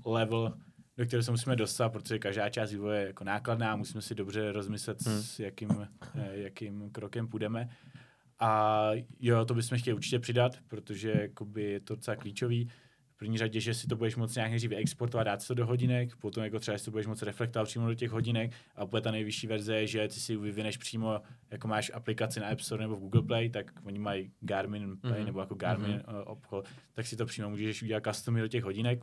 level, do kterého se musíme dostat, protože každá část vývoje je jako nákladná, musíme si dobře rozmyslet,
Hmm.
s jakým, eh, jakým krokem půjdeme. A jo, to bychom chtěli určitě přidat, protože jakoby je to docela klíčový. V první řadě, že si to budeš moct nějak nejdřív exportovat, dát si to do hodinek, potom jako třeba si to budeš moct reflektovat přímo do těch hodinek a bude ta nejvyšší verze, je, že ty si vyvineš přímo, jako máš aplikaci na App Store nebo v Google Play, tak oni mají Garmin Play
Mhm.
nebo jako Garmin
Mhm.
mm-hmm. obchod, tak si to přímo můžeš udělat customy do těch hodinek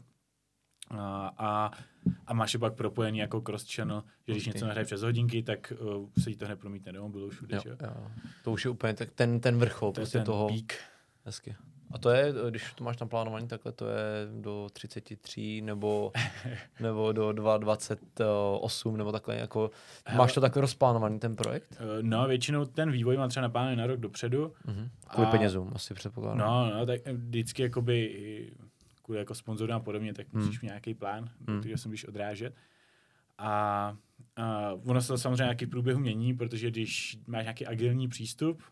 a, a, a máš je pak propojený jako cross channel, že když něco nahraje přes hodinky, tak uh, se jí to hned promítne do mobilu všude.
jo,
že jo?
to už je úplně tak ten, ten vrchol
To
prostě
ten
toho.
pík.
Hezky. A to je, když to máš naplánovaný takhle, to je do 33 nebo, nebo do 2,28 nebo takhle, jako, máš to takhle rozplánovaný ten projekt?
Uh, No, většinou ten vývoj mám třeba naplánovaný na rok dopředu.
Mhm. Kvůli
A-
penězům asi předpokládám.
No, no, tak vždycky jakoby kvůli jako sponzorům a podobně, tak
Hmm.
musíš mít nějaký plán,
Hmm.
kterého se můžeš odrážet. A, a ono se to samozřejmě nějaký průběhu mění, protože když máš nějaký agilní přístup,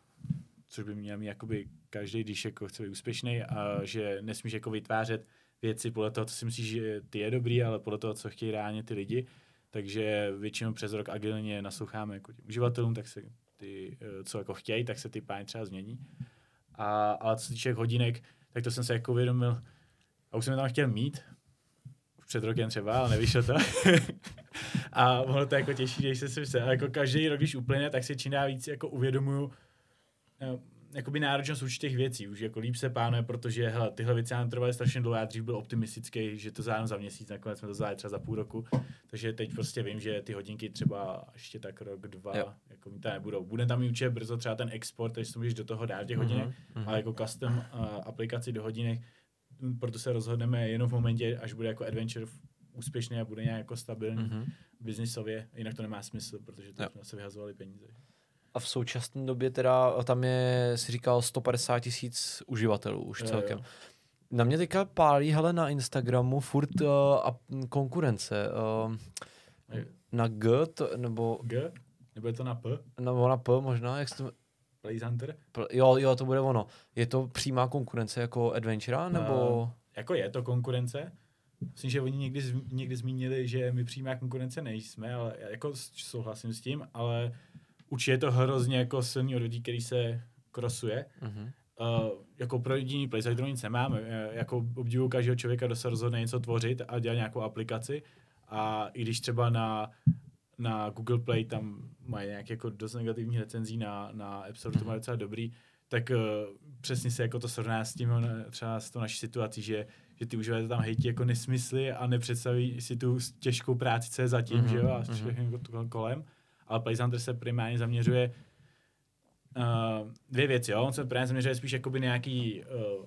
což by měl mít jakoby každý, když jako chce být úspěšný, a že nesmíš jako vytvářet věci podle toho, co si myslíš, že ty je dobrý, ale podle toho, co chtějí reálně ty lidi. Takže většinou přes rok agilně nasloucháme jako těm uživatelům, tak se ty, eh, co jako chtějí, tak se ty plány třeba změní. A, ale co se týče hodinek, tak to jsem se jako uvědomil, a už jsem je tam chtěl mít, už před rokem třeba, ale nevyšlo to. a ono to jako těžší, když se si se, ale jako každý rok, když uplyne, tak si čím dál víc jako uvědomuju, eh, jakoby náročnost určitých věcí, už jako líp se plánuje, protože hele, tyhle věci nám trvaly strašně dlouho, já dřív byl optimistický, že to zvládnu za měsíc, nakonec jsme to zvládli třeba za půl roku, takže teď prostě vím, že ty hodinky třeba ještě tak rok, dva,
Jo.
jako mít tam nebudou. Bude tam určitě brzo třeba ten export, takže to můžeš do toho dát těch hodinek,
Mhm.
ale jako custom uh, aplikaci do hodinek, proto se rozhodneme jenom v momentě, až bude jako adventure úspěšný a bude nějak jako stabilní
Mhm.
biznisově, jinak to nemá smysl, protože to se vyhazovali peníze.
A v současné době teda tam je, si říkal, 150 tisíc uživatelů už
Jo,
celkem.
jo.
Na mě teďka pálí, hele, na Instagramu furt uh, a konkurence. Uh, na G, to, nebo,
G? Nebo je to na P?
nebo na P možná, jak to,
Blaze Hunter?
pl- jo, jo, to bude ono. Je to přímá konkurence jako Adventura, nebo...
Jako je to konkurence. Myslím, že oni někdy, někdy zmínili, že my přímá konkurence nejsme, ale já jako souhlasím s tím, ale určitě je to hrozně jako silný odvětví, který se krosuje.
Mhm.
Uh, jako pro jediný PlayStation nic nemáme. Uh, jako obdivuju každého člověka, kdo se rozhodne něco tvořit a dělat nějakou aplikaci. A i když třeba na, na Google Play tam mají nějak jako dost negativních recenzí, na, na App Store to má docela dobrý, tak uh, přesně se jako to srovná s tím eh, třeba s tou naší situací, že, že ty uživatelé tam hejtí jako nesmysly a nepředstaví si tu těžkou práci, co je zatím,
Mhm,
mm-hmm, že jo, a
mhm.
všechno jako tu kolem. Ale Place Hunter se primárně zaměřuje uh, dvě věci, jo. On se právě zaměřuje spíš jakoby nějaký uh,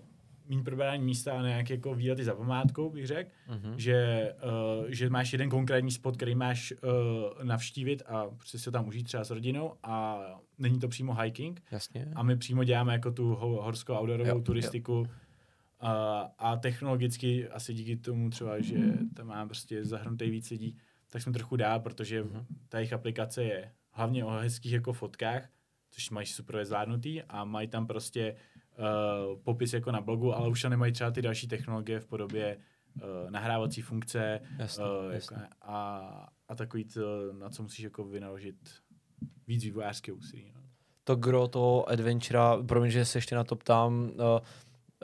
méně probrání místa a na nějaké jako výlety za památkou, bych řekl,
Mhm.
že, uh, že máš jeden konkrétní spot, který máš uh, navštívit a prostě si ho tam užít třeba s rodinou a není to přímo hiking
Jasně.
a my přímo děláme jako tu ho- horskou outdoorovou
Jo, jo.
turistiku A, a technologicky asi díky tomu třeba, že tam má prostě zahrnutý víc lidí, tak jsme trochu dál, protože
Mhm.
ta jejich aplikace je hlavně o hezkých jako fotkách, což mají super zvládnutý a mají tam prostě uh, popis jako na blogu, ale už tam nemají třeba ty další technologie v podobě uh, nahrávací funkce
Jasně,
uh,
jasně.
jako, a, a takový to, na co musíš jako vynaložit víc vývojářské úsilí. No.
to gro toho adventura, promiň, že se ještě na to ptám, uh,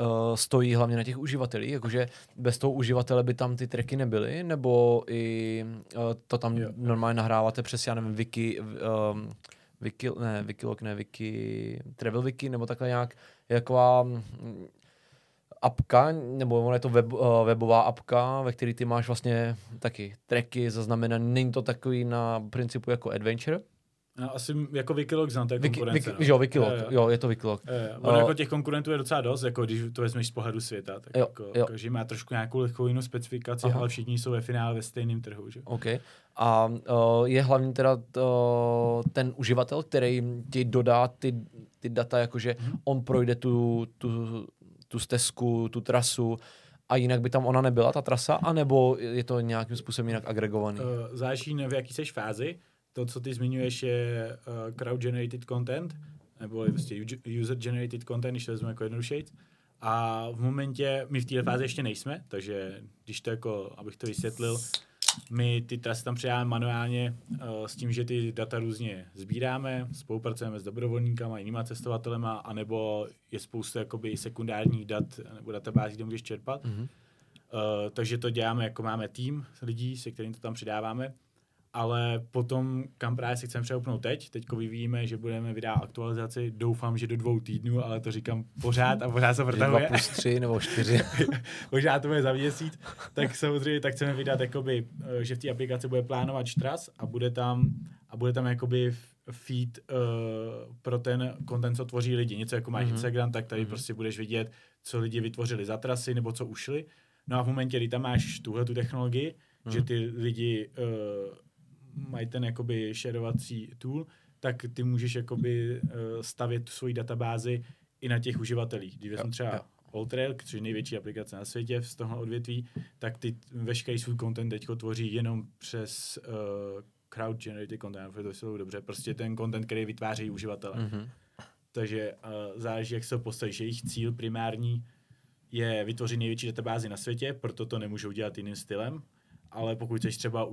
uh, stojí hlavně na těch uživatelích, jakože bez toho uživatele by tam ty tracky nebyly, nebo i uh, to tam
Jo.
normálně nahráváte přes, já nevím, wiki, um, wiki ne, Wikilog, ne, wiki, Travel Wiki, nebo takhle nějak, taková mm, apka, nebo ono je to web, uh, webová apka, ve které ty máš vlastně taky tracky zaznamenané, není to takový na principu jako adventure,
No, asi jako Wikilog znám, to je
Wiki,
konkurence.
wiki,
no.
jo, Wikilog,
Jo, jo.
jo, je to Wikilog.
Jo. Ono jako těch konkurentů je docela dost, jako když to vezmeš z pohledu světa, tak
Jo,
jako,
jo.
každý má trošku nějakou lehkou jinou specifikaci,
Aha.
ale všichni jsou ve finále ve stejném trhu. Že?
OK. A uh, je hlavně teda uh, ten uživatel, který ti dodá ty, ty data, jakože
Mhm.
on projde tu, tu, tu stezku, tu trasu a jinak by tam ona nebyla, ta trasa, anebo je to nějakým způsobem jinak agregovaný?
Uh, záleží, v jaký seš fázi. To, co ty zmiňuješ, je uh, crowd-generated content, nebo prostě user-generated content, když to vezmu jako jednodušejc. A v momentě, my v této fázi ještě nejsme, takže když to jako, abych to vysvětlil, my ty trasy tam přidáme manuálně uh, s tím, že ty data různě sbíráme, spolupracujeme s dobrovolníkama, jinýma cestovatelema, anebo je spousta jakoby sekundárních dat nebo databází, kde můžeš čerpat.
Mhm.
Uh, takže to děláme, jako máme tým lidí, se kterým to tam přidáváme. Ale potom, kam právě se chceme přeupnout teď, teď vyvíjíme, že budeme vydávat aktualizaci, doufám, že do dvou týdnů, ale to říkám pořád a pořád se
Že Dva plus tři nebo čtyři.
Možná to bude za měsíc, tak samozřejmě tak chceme vydat, jakoby, eh, že v té aplikaci bude plánovat štras a bude tam, a bude tam jakoby feed uh, pro ten content, co tvoří lidi. Něco jako máš
Mhm.
mm-hmm. Instagram, tak tady
Mhm.
mm-hmm. prostě budeš vidět, co lidi vytvořili za trasy nebo co ušli. No a v momentě, kdy tam máš tuhle tu technologii,
Mhm.
že ty lidi uh, mají ten jakoby šerovací tool, tak ty můžeš jakoby uh, stavět tu svoji databázi i na těch uživatelích. Když vezmu
Jo,
třeba. Alltrail, což je největší aplikace na světě z toho odvětví, tak ty veškerý svůj content teď tvoří jenom přes uh, crowd generated content, to jsou dobře, prostě ten content, který vytváří uživatelé. Mm.
Mhm.
Takže uh, záleží, jak se postavíš. Jejich cíl primární je vytvořit největší databázi na světě, proto to nemůžou dělat jiným stylem, ale pokud chceš třeba,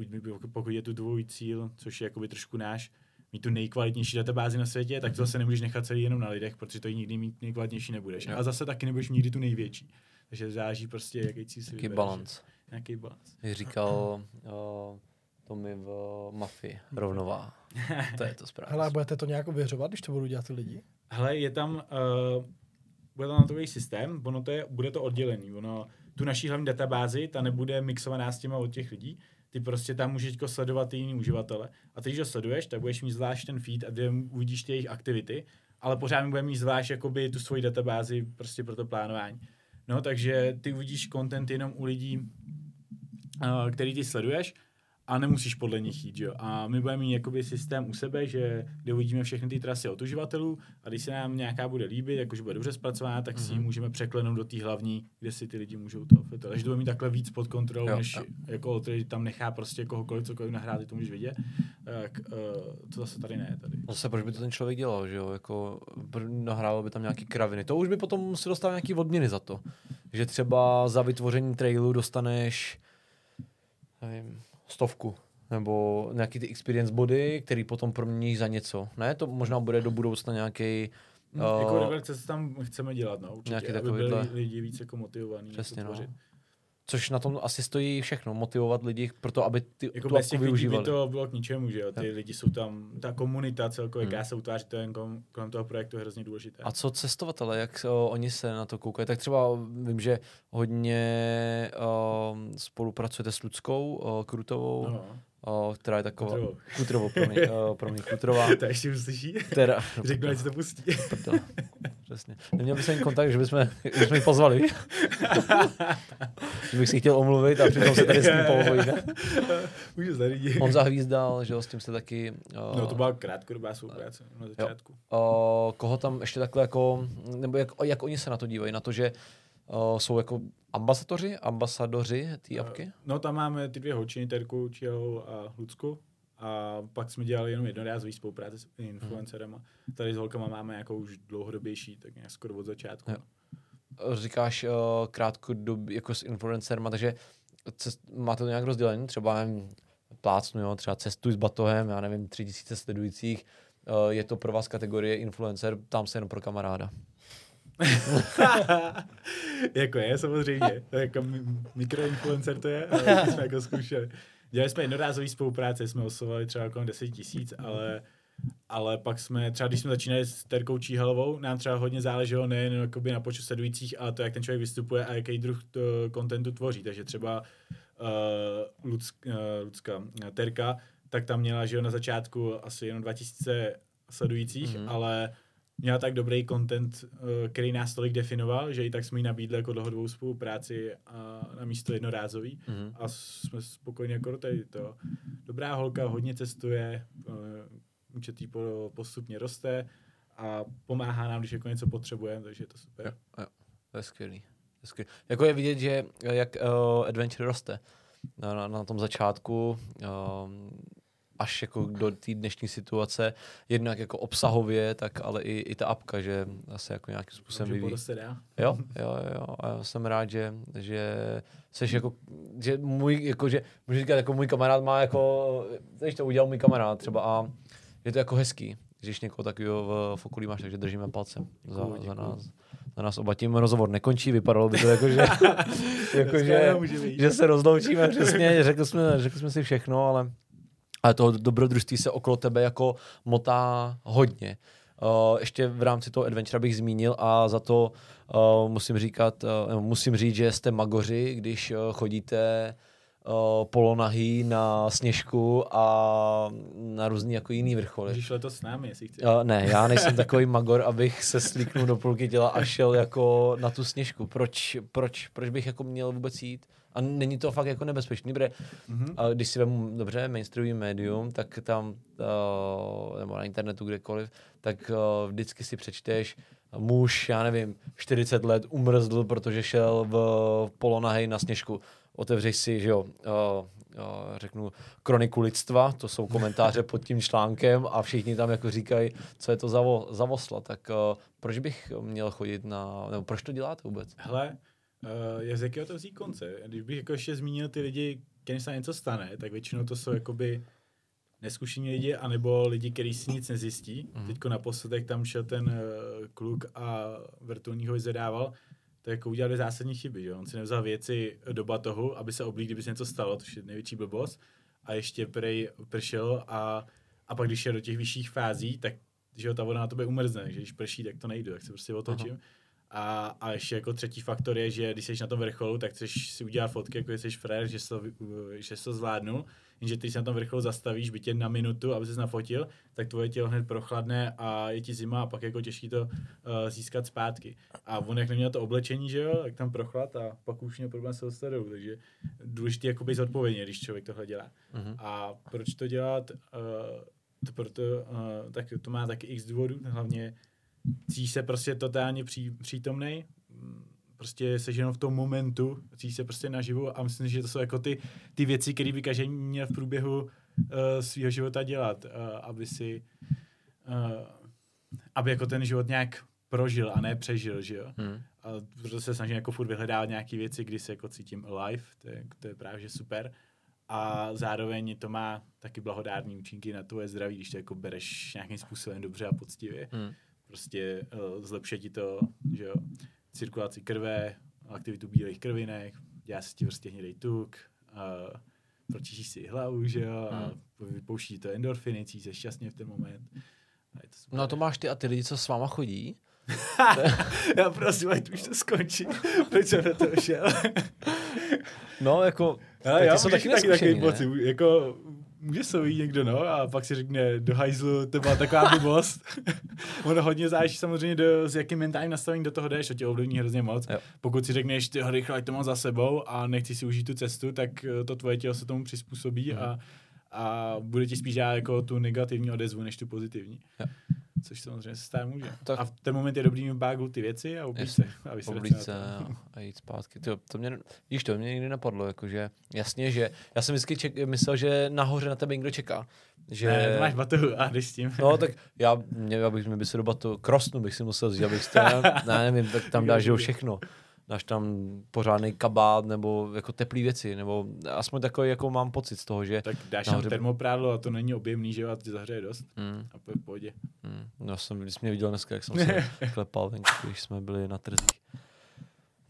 pokud je tu tvůj cíl, což je jakoby trošku náš, mít tu nejkvalitnější databázi na světě, tak to zase nemůžeš nechat celý jenom na lidech, protože to nikdy mít nejkvalitnější nebudeš.
Jo.
A zase taky nebudeš mít nikdy tu největší. Takže záleží prostě, jaký cíl si vybereš.
balans.
Nějaký balans.
Jak říkal uh, Tommy v Mafii, rovnováha. To je to správně.
Hele, a budete to nějak ověřovat, když to budou dělat ty lidi?
Hele, je tam, uh, bude tam takový systém, ono to je, bude to oddělený. Ono, tu naší hlavní databázi, ta nebude mixovaná s těma od těch lidí, ty prostě tam můžeš teďko sledovat jiný uživatele. A ty, když ho sleduješ, tak budeš mít zvlášť ten feed a kde uvidíš ty jejich aktivity, ale pořád mi bude mít zvlášť jakoby tu svoji databázi prostě pro to plánování. No, takže ty uvidíš content jenom u lidí, uh, který ty sleduješ a nemusíš podle nich jít, jo. A my budeme mít jakoby systém u sebe, že kde uvidíme všechny ty trasy od uživatelů a když se nám nějaká bude líbit, jakože bude dobře zpracovaná, tak si ji
Mhm.
můžeme překlenout do té hlavní, kde si ty lidi můžou to filtrovat. Takže to bude mít takhle víc pod kontrolou,
Jo,
než
jo.
jako který tam nechá prostě kohokoliv, cokoliv nahrát, ty to můžeš vidět. Tak uh, to zase tady ne. Tady.
Zase proč by to ten člověk dělal, že jo? Jako, nahrával by tam nějaký kraviny. To už by potom musel dostat nějaký odměny za to. Že třeba za vytvoření trailu dostaneš nevím, stovku nebo nějaký ty experience body, který potom proměníš za něco. Ne, to možná bude do budoucna nějaký
No,
O,
jako reverse co tam chceme dělat, no, určitě,
nějaký
aby byli lidi víc jako motivovaní.
Přesně, no.
tvořit.
Což na tom asi stojí všechno, motivovat lidi pro to, aby ty,
Jako
tu
bez těch lidí by to bylo k ničemu, že jo? Ty lidi jsou tam, ta komunita celkově,
Hmm.
jaká se utváří, to je jen kolem, kolem toho projektu je hrozně důležité.
A co cestovatele, jak o, oni se na to koukají? Tak třeba vím, že hodně o, spolupracujete s Ludskou o, Krutovou,
no,
o, která je taková...
Kutrovou.
Kutrovou, promiň, o, promiň, Kutrová.
to ještě uslyší?
Která,
Řeknu, ať to pustí.
Prdel. Přesně. Neměl bych ani kontakt, že bychom, že bychom ji pozvali. že bych si chtěl omluvit a přitom se tady s ním pohovojíme.
Můžu zařídit.
On zahvízdal, že jo, s tím se taky... O,
No to byla krátkodobá spolupráce na začátku.
o, koho tam ještě takhle jako, nebo jak, jak oni se na to dívají, na to, že uh, jsou jako ambasadoři, ambasadoři té apky?
No tam máme ty dvě holčiny, Terku, Čiou a Lucku. A pak jsme dělali jenom jednorázový spolupráce s influencerama. Tady s holkama máme jako už dlouhodobější, tak nějak skoro od začátku.
Jo. Říkáš uh, krátkodobě jako s influencerma, takže cest, máte to nějak rozdělené? Třeba nevím, plácnu, jo, třeba cestuj s batohem, já nevím, tři tisíce sledujících, uh, je to pro vás kategorie influencer, tam se jenom pro kamaráda.
jako je, samozřejmě. Jako mi- mikroinfluencer to je, ale jsme jako zkoušeli. Dělali jsme jednorázový spolupráce, jsme oslovali třeba kolem 10 tisíc, ale, ale pak jsme, třeba když jsme začínali s Terkou Číhalovou, nám třeba hodně záleželo nejen jakoby na počtu sledujících, ale to, jak ten člověk vystupuje a jaký druh kontentu tvoří. Takže třeba uh, Luck, uh, Lucka, uh, Terka, tak tam měla, že na začátku asi jenom 2000 sledujících,
Mhm.
mm-hmm. ale měla tak dobrý content, eh, který nás tolik definoval, že i tak jsme jí nabídli jako dlouhodobou spolupráci a na místo jednorázový.
Mhm.
A jsme spokojeni jako tady to. Dobrá holka, hodně cestuje, eh, účetý po- postupně roste a pomáhá nám, když jako něco potřebujeme, takže je to super.
Jo, jo. To je skvělý. To je skvělý. Jako je vidět, že eh, jak uh, Adventure roste na, na, na tom začátku, um, až jako do té dnešní situace, jednak jako obsahově, tak ale i, i ta apka, že se jako nějakým způsobem vyvíjí. Jo, jo, jo. A já jsem rád, že, že seš jako, že můj, jako, že můžu říkat, jako můj kamarád má jako, když to udělal můj kamarád třeba a je to jako hezký, když někoho takového v, v okolí máš, takže držíme palce za,
Děkuju,
za,
děkuju.
nás. Za nás oba tím rozhovor nekončí, vypadalo by to jako, že, jako, že, že se rozloučíme přesně, řekli jsme, řekli jsme si všechno, ale, ale toho dobrodružství se okolo tebe jako motá hodně. Uh, ještě v rámci toho adventura bych zmínil a za to uh, musím říkat, uh, musím říct, že jste magoři, když uh, chodíte uh, polonahý na sněžku a na různý jako jiný vrcholy.
Můžeš letos s námi, jestli chceš.
Uh, ne, já nejsem takový magor, abych se slíknul do půlky těla a šel jako na tu sněžku. Proč, proč, proč bych jako měl vůbec jít? A není to fakt jako nebezpečný, protože
Mhm.
a když si vemu dobře mainstreamový médium, tak tam, uh, nebo na internetu kdekoliv, tak uh, vždycky si přečteš, muž, já nevím, 40 let umrzl, protože šel v polonahej na sněžku. Otevřeš si, že jo, uh, uh, řeknu, kroniku lidstva, to jsou komentáře pod tím článkem a všichni tam jako říkají, co je to za, vo, za osla. Tak uh, proč bych měl chodit na, nebo proč to děláte vůbec?
Hele, uh, je z jakého to vzít konce? Když bych jako ještě zmínil ty lidi, kterým se něco stane, tak většinou to jsou jakoby neskušení lidi, anebo lidi, kteří si nic nezjistí. Mm. Teďko naposledek tam šel ten uh, kluk a vrtulník ho vyzvedával, tak jako udělali zásadní chyby, že? jo. On si nevzal věci do batohu, aby se oblík, kdyby se něco stalo, to je největší blbost. A ještě prej pršel a, a pak když je do těch vyšších fází, tak že jo, ta voda na tobě umrzne, že když prší, tak to nejde, tak se prostě otočím. A, a ještě jako třetí faktor je, že když jsi na tom vrcholu, tak chceš si udělat fotky, jako jsi frér, že jsi to, že jsi to zvládnul. Jenže ty se na tom vrcholu zastavíš, jen na minutu, aby se nafotil, tak tvoje tělo hned prochladne a je ti zima a pak jako těžký to uh, získat zpátky. A on jak neměl to oblečení, že jo, tak tam prochlad a pak už měl problém se dostat dolů, takže důležité jako být zodpovědně, když člověk tohle dělá.
Mhm.
A proč to dělat? Uh, to proto, uh, tak to má taky x důvodů, hlavně cítíš se prostě totálně pří, přítomnej, mm, prostě seš jenom v tom momentu, cítíš se prostě naživu a myslím, že to jsou jako ty, ty věci, které by každý měl v průběhu uh, svého života dělat, uh, aby si uh, aby jako ten život nějak prožil a ne přežil, že jo.
Hmm.
A proto se snažím jako furt vyhledávat nějaké věci, kdy se jako cítím alive, to je, to je právě že super. A zároveň to má taky blahodární účinky na tvoje zdraví, když to jako bereš nějakým způsobem dobře a poctivě.
Hmm.
Prostě uh, zlepšuje ti to, že jo, cirkulaci krve, aktivitu bílých krvinek, dělá se ti prostě hnědej tuk, uh, pročištíš si hlavu, že jo, a vypouští to endorfiny, cítíš se šťastně v ten moment. A je to super.
No a to máš ty a ty lidi, co s váma chodí?
Já prosím, ať už to skončí. Proč jsem na to šel?
No, jako,
Ale já
jsou
taky
taky
taky takový pocit. Jako, může se ujít někdo, no, a pak si řekne, do hajzlu, to byla taková blbost. ono hodně záleží samozřejmě, do, s jakým mentálním nastavením do toho jdeš, to tě ovlivní hrozně moc.
Jo.
Pokud si řekneš, ty rychle, to mám za sebou a nechci si užít tu cestu, tak eh, to tvoje tělo se tomu přizpůsobí
Mhm.
a, a bude ti spíš dát jako tu negativní odezvu, než tu pozitivní.
Jo.
Což samozřejmě se stát může.
Tak-.
A v ten moment je dobrý mít bágu ty věci a oblíct se. A
oblíct se a, jít zpátky. To, to mě, víš to, mě nikdy napadlo, jakože jasně, že já jsem vždycky ček, myslel, že nahoře na tebe někdo čeká. Že...
Ne, máš batohu a jdeš s tím.
No, tak já, mě, já bych, mě by se do batu, krosnu bych si musel vzít, abych to, ne, nevím, tak tam dáš všechno. Dáš tam pořádný kabát, nebo jako teplý věci, nebo aspoň takový, jako mám pocit z toho, že
Tak dáš
Nahoře-
tam termoprádlo a to není objemný, že ti zahřeje dost.
mm,
A v pohodě.
mm, no, jsem, když jsi mě viděl dneska, jak jsem se klepal, když jsme byli na trzích.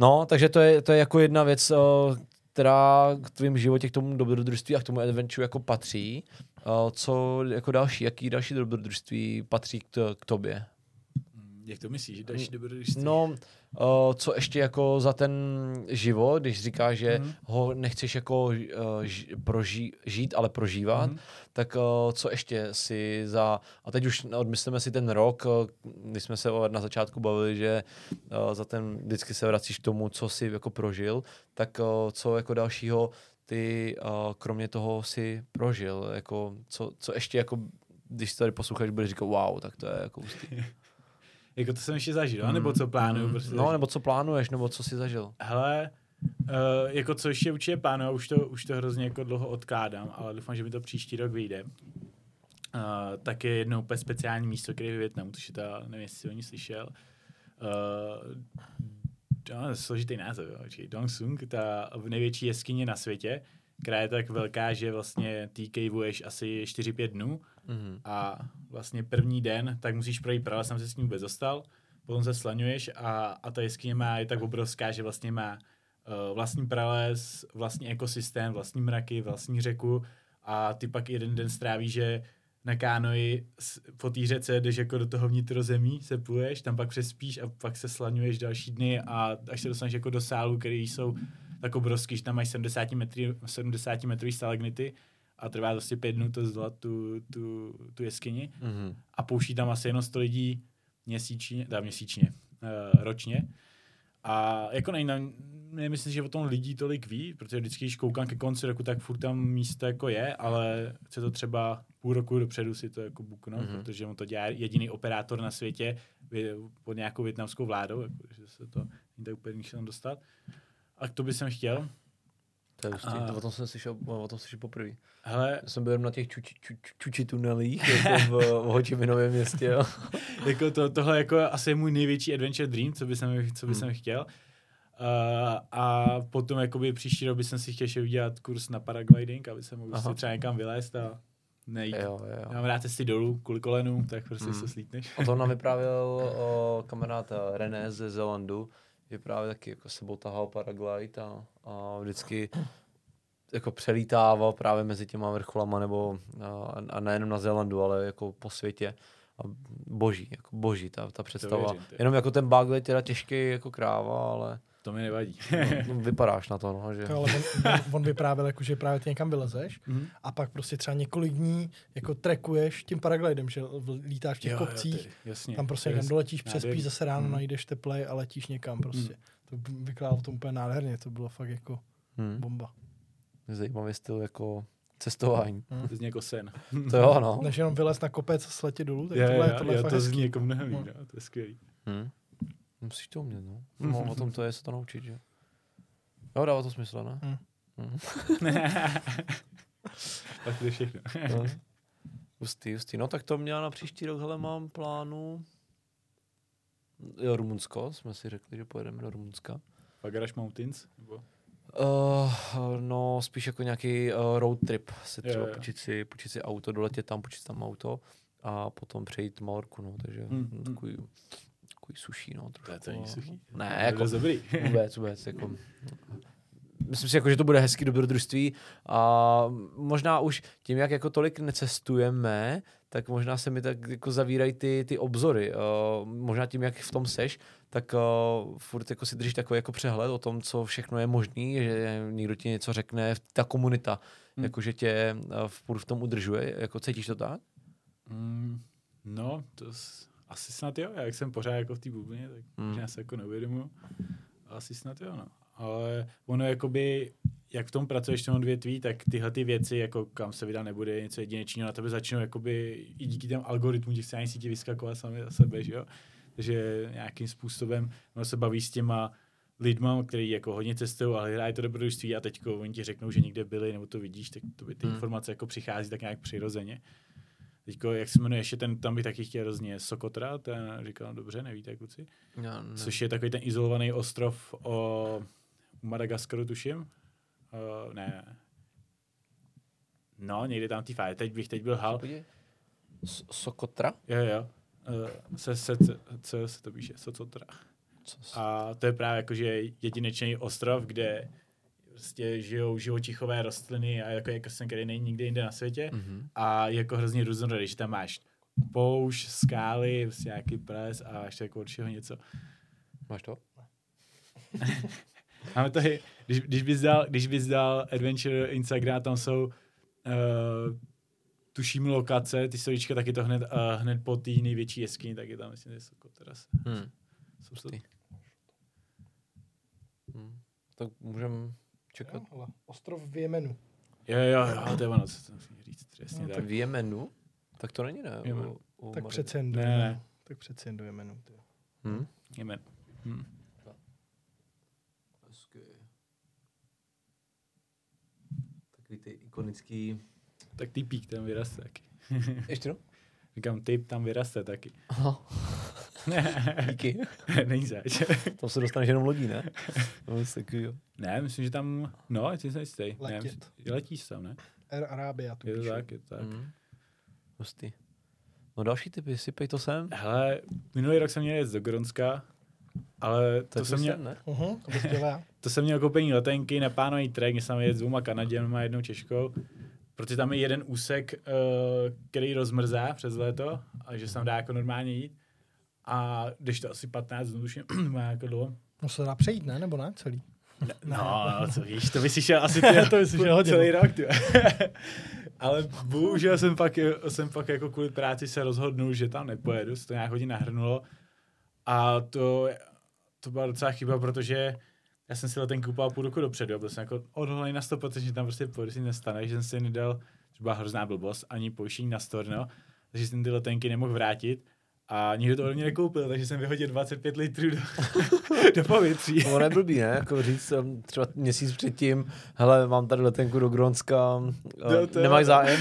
No, takže to je, to je jako jedna věc, o, která k tvým životě, k tomu dobrodružství a k tomu adventure jako patří. O, Co jako další, jaký další dobrodružství patří k, to, k tobě?
Mm, Jak to myslíš? Další dobrodružství?
No, o, co ještě jako za ten život, když říkáš, že
Mhm.
ho nechceš jako uh, ž, proží, žít, ale prožívat,
Mhm.
tak o, co ještě si za, a teď už odmyslíme si ten rok, když jsme se na začátku bavili, že o, za ten vždycky se vracíš k tomu, co si jako prožil, tak o, co jako dalšího ty o, kromě toho si prožil, jako co, co ještě jako když to tady posloucháš, budeš říkat wow, tak to je jako hustý.
Jako to jsem ještě zažil, mm. nebo co plánuju?
Mm,
Prostě
no,
zažít?
nebo co plánuješ, nebo co jsi zažil.
Hele, uh, jako co ještě určitě plánuju, už to, už to hrozně jako dlouho odkládám, ale doufám, že mi to příští rok vyjde. Uh, tak je jedno úplně speciální místo, které je ve Větnamu, což je ta, nevím, jestli jsi o ní slyšel. Uh, no, složitý název, jo. počkej, Dong Sung, ta největší jeskyně na světě, která je tak velká, že vlastně ty asi 4-5 dnů
Mm.
a vlastně první den, tak musíš projít prales, jsem se s ním vůbec dostal, potom se slaňuješ a, a ta jeskyně má, je tak obrovská, že vlastně má uh, vlastní prales, vlastní ekosystém, vlastní mraky, vlastní řeku. A ty pak jeden den strávíš, že na kánoji po té řece jdeš jako do toho vnitrozemí, se pluješ, tam pak přespíš a pak se slaňuješ další dny a až se dostaneš jako do sálu, který jsou tak obrovský, že tam mají 70 metry, 70 metrový stalagnity a trvá prostě pět dnů to zdolat tu, tu, tu jeskyni
Mm.
a pouští tam asi jenom 100 lidí měsíčně, teda měsíčně, uh, ročně. A jako nejde, nemyslím, že o tom lidí tolik ví, protože vždycky, když koukám ke konci roku, tak furt tam místo jako je, ale chce to třeba půl roku dopředu si to jako buknout,
Mhm.
mm-hmm. protože on to dělá jediný operátor na světě vě- pod nějakou větnamskou vládou, jako, že se to není tak úplně tam dostat. A to bych jsem chtěl.
To je hustý.
A-
O tom jsem slyšel, o tom slyšel poprvé.
Hele,
jsem byl na těch čuči, ču, ču, čuči tunelích jako v, v Hočiminovém městě. Jo.
jako to, tohle jako asi je můj největší adventure dream, co by jsem, co by
Hmm.
jsem chtěl. Uh, a potom jakoby příští rok bych si chtěl ještě udělat kurz na paragliding, aby se mohl si třeba někam vylézt a nejít.
Jo, jo.
Já mám rád cesty dolů kvůli kolenům, tak prostě
Hmm.
se slítneš.
O tom nám vyprávěl o, kamarád eh, René ze Zelandu, že právě taky jako sebou tahal paraglide a, a vždycky jako přelítával právě mezi těma vrcholama nebo a, a nejenom na Zélandu, ale jako po světě. A boží, jako boží ta, ta představa.
věřím, ty.
Jenom jako ten bug je teda těžký jako kráva, ale
To mi nevadí.
no, vypadáš na to, no, že...
To, ale on, on, on vyprávěl, jako, že právě ty někam vylezeš
Mhm.
a pak prostě třeba několik dní jako trekuješ tím paraglidem, že v- lítáš v těch
Jo, jo,
kopcích,
ty, jasně.
tam prostě
To je
někam doletíš, přespíš, zase ráno
Mhm.
najdeš teplej a letíš někam prostě. To vykládal to úplně nádherně, to bylo fakt jako
Hmm.
bomba.
Zajímavý styl jako cestování.
To zní jako sen.
To jo, no.
Než jenom vylez na kopec a sletět dolů, tak
Jo,
tohle,
jo,
tohle je
jo,
fakt
to zní jako mnohem
No.
no, to je skvělý.
Hmm. Musíš to umět, no. no. O tom to je se to naučit, že? Jo, dává to smysl, ne?
Hmm.
Hmm.
tak to je všechno.
No. Hustý, hustý. No tak to měla na příští rok, hele, mám plánu. Jo, Rumunsko, jsme si řekli, že pojedeme do Rumunska.
Pagaraš Mountains? Nebo?
Uh, no, spíš jako nějaký uh, road trip, si
Jo,
třeba
jo.
počít si, počít si auto, doletět tam, počít tam auto a potom přejít Malorku, no, takže
hmm.
hmm. takový, takový suší, no, trošku.
To to není suchý.
Ne,
To
jako,
dost dobrý.
vůbec, vůbec, jako, myslím si, jako, že to bude hezký dobrodružství a možná už tím, jak jako tolik necestujeme, tak možná se mi tak jako zavírají ty, ty obzory. Uh, možná tím, jak v tom seš, tak uh, furt jako si držíš takový jako přehled o tom, co všechno je možný, že někdo ti něco řekne, ta komunita,
Hmm.
hmm. jako že tě uh, furt v tom udržuje, jako cítíš to tak?
Mm, no, to s, asi snad jo. Já jak jsem pořád jako v té bublině, tak
Mm.
mm. já se jako neuvědomuji. Asi snad jo, no. Ale ono jakoby jak v tom pracuješ v tom odvětví, tak tyhle ty věci, jako kam se vydat nebude, něco jedinečného, na tebe začnou jakoby i díky těm algoritmům těch sociálních sítí vyskakovat sami za sebe, že jo? Takže nějakým způsobem ono se baví s těma lidma, který jako hodně cestují, ale hrají to dobrodružství a teď oni ti řeknou, že někde byli, nebo to vidíš, tak to by ty
Hmm.
informace jako přichází tak nějak přirozeně. Teďko, jak se jmenuje ještě ten, tam bych taky chtěl hrozně Sokotra, ten říkal, dobře, nevíte, kluci?
Já ne.
Což je takový ten izolovaný ostrov o Madagaskaru, tuším. Uh, ne. No, někde tam ty fáje. Teď bych teď byl hal.
Sokotra?
Jo, jo. Uh, se, se, se, se, se to píše, Socotra.
Co s-
A to je právě jakože jedinečný ostrov, kde prostě žijou živočichové rostliny a jako ekosystém, který není nikde jinde na světě.
Mhm.
A je jako hrozně různorodý, že tam máš poušť, skály, prostě nějaký ples a ještě jako všeho něco.
Máš to?
Máme tady, když, když, bys dal, když bys dal Adventure Instagram, tam jsou uh, tuším lokace, ty stolíčka, taky to hned, uh, hned po té největší jeskyni, tak je tam, myslím, že jsou teraz.
Hmm.
Jsou to.
Hmm. Tak můžeme čekat.
Jo, ostrov v Jemenu.
jo, jo, jo, to je ono, co musím říct, přesně
No,
tak.
V Jemenu? Tak to není, ne?
Jemen.
U- u
Tak
Madagas-
přece jen do
Ne,
Jemenu.
ne.
Tak přece jen do Jemenu. Ty.
Hm?
Jemen. Hm.
Takový ty ikonický...
Tak typík tam vyraste taky.
Ještě no?
Říkám, typ tam vyraste taky.
Aha. Díky.
Není zač.
Tam se dostaneš jenom lodí, ne? No, takový, jo.
ne, myslím, že tam, no, tím jsem jistý. Ne,
Letět.
myslím- letíš tam, ne?
Air Arabia tu
Je to tak, je to tak.
Hmm. Hustý. No další typy, sypej to sem.
Hele, minulý rok jsem měl jet do Gronska, ale to,
To,
jsem měl,
sem, ne?
Uhum, to
to jsem měl koupení letenky, neplánovaný trek, mě jsem jet s dvouma Kanaděnama a jednou Češkou, protože tam je jeden úsek, uh, který rozmrzá přes léto, a že se tam dá jako normálně jít. A když to asi 15 dnů, už má jako dlouho.
No se dá přejít, ne? Nebo ne? Celý.
No, no, co víš, to bys si šel asi ty,
To si šel hodně,
celý rok. Ty. Ale bohužel jsem pak, jsem pak jako kvůli práci se rozhodnul, že tam nepojedu, se to nějak hodně nahrnulo. A to, to byla docela chyba, protože já jsem si letenku kupoval půl roku dopředu a byl jsem jako odhodlaný na 100%, že tam prostě pojedu si nestane, že jsem si nedal, že byla hrozná blbost, ani pojištění na storno, takže jsem ty letenky nemohl vrátit. A nikdo to ode mě nekoupil, takže jsem vyhodil 25 litrů do, do povětří.
To nebyl blbý, ne? Jako říct um, třeba měsíc předtím, hele, mám tady letenku do Grónska, uh,
No, to
nemáš zájem?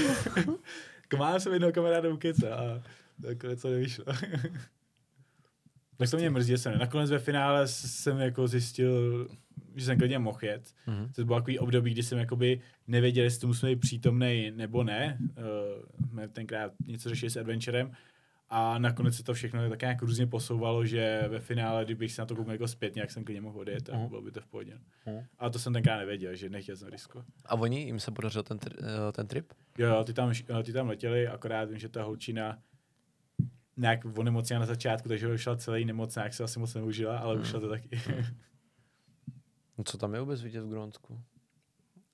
Mám jsem jednoho kamaráda u a nakonec to nevyšlo. tak to mě mrzí, že jsem ne. Nakonec ve finále jsem jako zjistil, že jsem klidně mohl jet.
Mhm.
To bylo takový období, kdy jsem jakoby nevěděl, jestli to musím být přítomný nebo ne. Uh, jsme tenkrát něco řešili s Adventurem a nakonec se to všechno tak nějak různě posouvalo, že ve finále, kdybych se na to koukal jako zpětně, jak jsem klidně mohl odjet a
Mhm.
bylo by to v pohodě.
Mhm.
A to jsem tenkrát nevěděl, že nechtěl jsem risko.
A oni, jim se podařil ten, tri- eh, ten trip?
Jo, jo, ty tam, š- ty tam letěli, akorát vím, že ta holčina nějak onemocněla na začátku, takže vyšla celý nemocná, se asi moc neužila, ale
Hmm.
vyšla to taky.
No, co tam je vůbec vidět v Grónsku?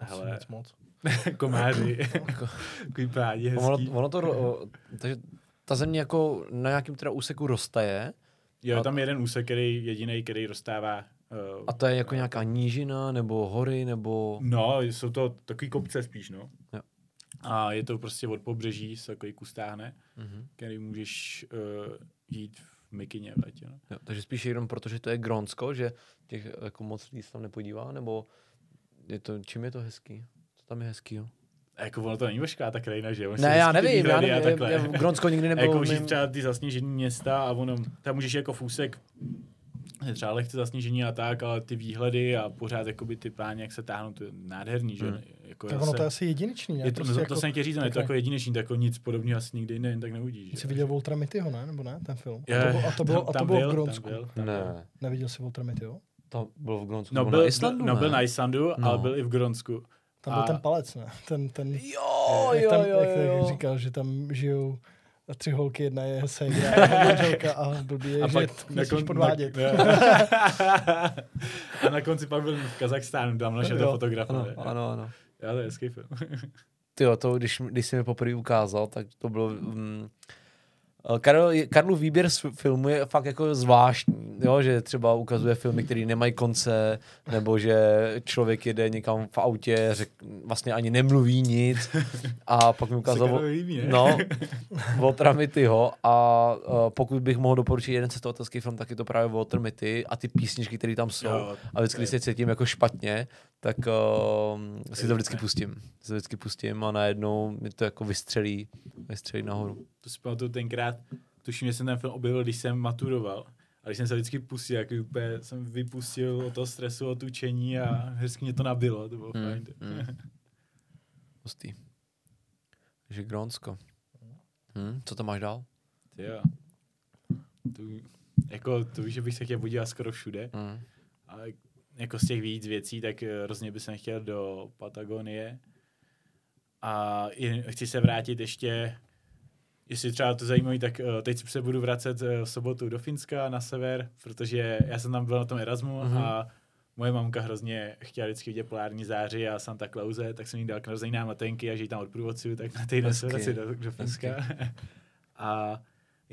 Hele,
Moc, moc.
komáři, takový pádi hezký.
Ono, ono to, ro- takže ta země jako na nějakém teda úseku roztaje
Jo, tam je jeden úsek, který jediný, který rozstává. Uh,
a to je jako nějaká nížina nebo hory nebo...
No, jsou to takový kopce spíš, no.
Jo.
A je to prostě od pobřeží, se takový kus táhne,
Mhm.
který můžeš uh, jít v Mikině v letě, no.
Jo, takže spíš jenom proto, že to je Grónsko, že těch jako moc lidí se tam nepodívá, nebo je to, čím je to hezký? Co tam je hezký, jo?
A jako ono to není veškerá ta krajina, že jo? Oni
Ne, já nevím, já nevím,
takhle.
já v Grónsko nikdy
A
nebyl.
jako můžeš
mým-
třeba ty zasněžení města a ono, tam můžeš jako fůsek třeba lehce zasněžení a tak, ale ty výhledy a pořád jakoby ty plány, jak se táhnou, to je nádherný, že?
Hmm.
Jako
Tak ono to je asi jedinečný, ne?
je to,
prostě
to,
jako,
to jsem chtěl říct, no, je to jako jedinečný, to jako nic podobného asi nikdy jinde jen tak neuvidíš.
Jsi
že?
viděl Voltra Mittyho, ne? Nebo ne, ten film?
Je,
a to, bylo- a to bylo, a to
tam
bylo
byl,
v
tam
Grónsku.
byl, tam byl.
Ne,
Neviděl jsi Voltra Mittyho?
to bylo v Grónsku.
No, byl,
na Islandu,
no, byl na Islandu,
No.
ale byl i v Gronsku.
Tam byl
A-
ten palec, ne? Ten, ten,
Jo,
jak
jo,
tam,
jo,
jak, jak
jo.
říkal, že tam žijou tři holky, jedna je ségra, jedna a blbý je,
A
že
pak
musíš
kon-
podvádět.
Na, a na konci pak byl v Kazachstánu, tam našel to
Jo,
fotograf.
Ano, ano, ano.
Já to je hezký film.
Ty to, když, když jsi mi poprvé ukázal, tak to bylo... Mm, Karel, Karlův výběr z filmu je fakt jako zvláštní. jo, že třeba ukazuje filmy, které nemají konce, nebo že člověk jede někam v autě, řek, vlastně ani nemluví nic a pak mi ukázal, no, Walter Mittyho a uh, pokud bych mohl doporučit jeden cestovatelský film, tak je to právě Walter Mitty a ty písničky, které tam jsou.
Jo,
a vždycky, když se cítím jako špatně, tak uh, si to vždycky pustím. Si to vždycky pustím a najednou mi to jako vystřelí, vystřelí nahoru.
To si pamatuju tenkrát, tuším, že jsem ten film objevil, když jsem maturoval. A když jsem se vždycky pustil, jak úplně jsem vypustil od toho stresu, od učení a hezky mě to nabilo, to bylo
Mm,
fajn.
mm. Hustý. Takže Grónsko. Hm, co tam máš dál?
Ty jo. Tu, jako to víš, že bych se chtěl podívat skoro všude.
Hm.
Ale jako z těch víc věcí, tak eh, hrozně bych se chtěl do Patagonie. A chci se vrátit ještě, jestli třeba to zajímavé, tak eh, teď se budu vracet eh, v sobotu do Finska na sever, protože já jsem tam byl na tom Erasmu
Mhm.
a moje mamka hrozně chtěla vždycky vidět polární záři a Santa Clause, tak jsem jí dal k narozeninám letenky a že ji tam odprůvodcuju, tak na týden se vrací do, do Finska. a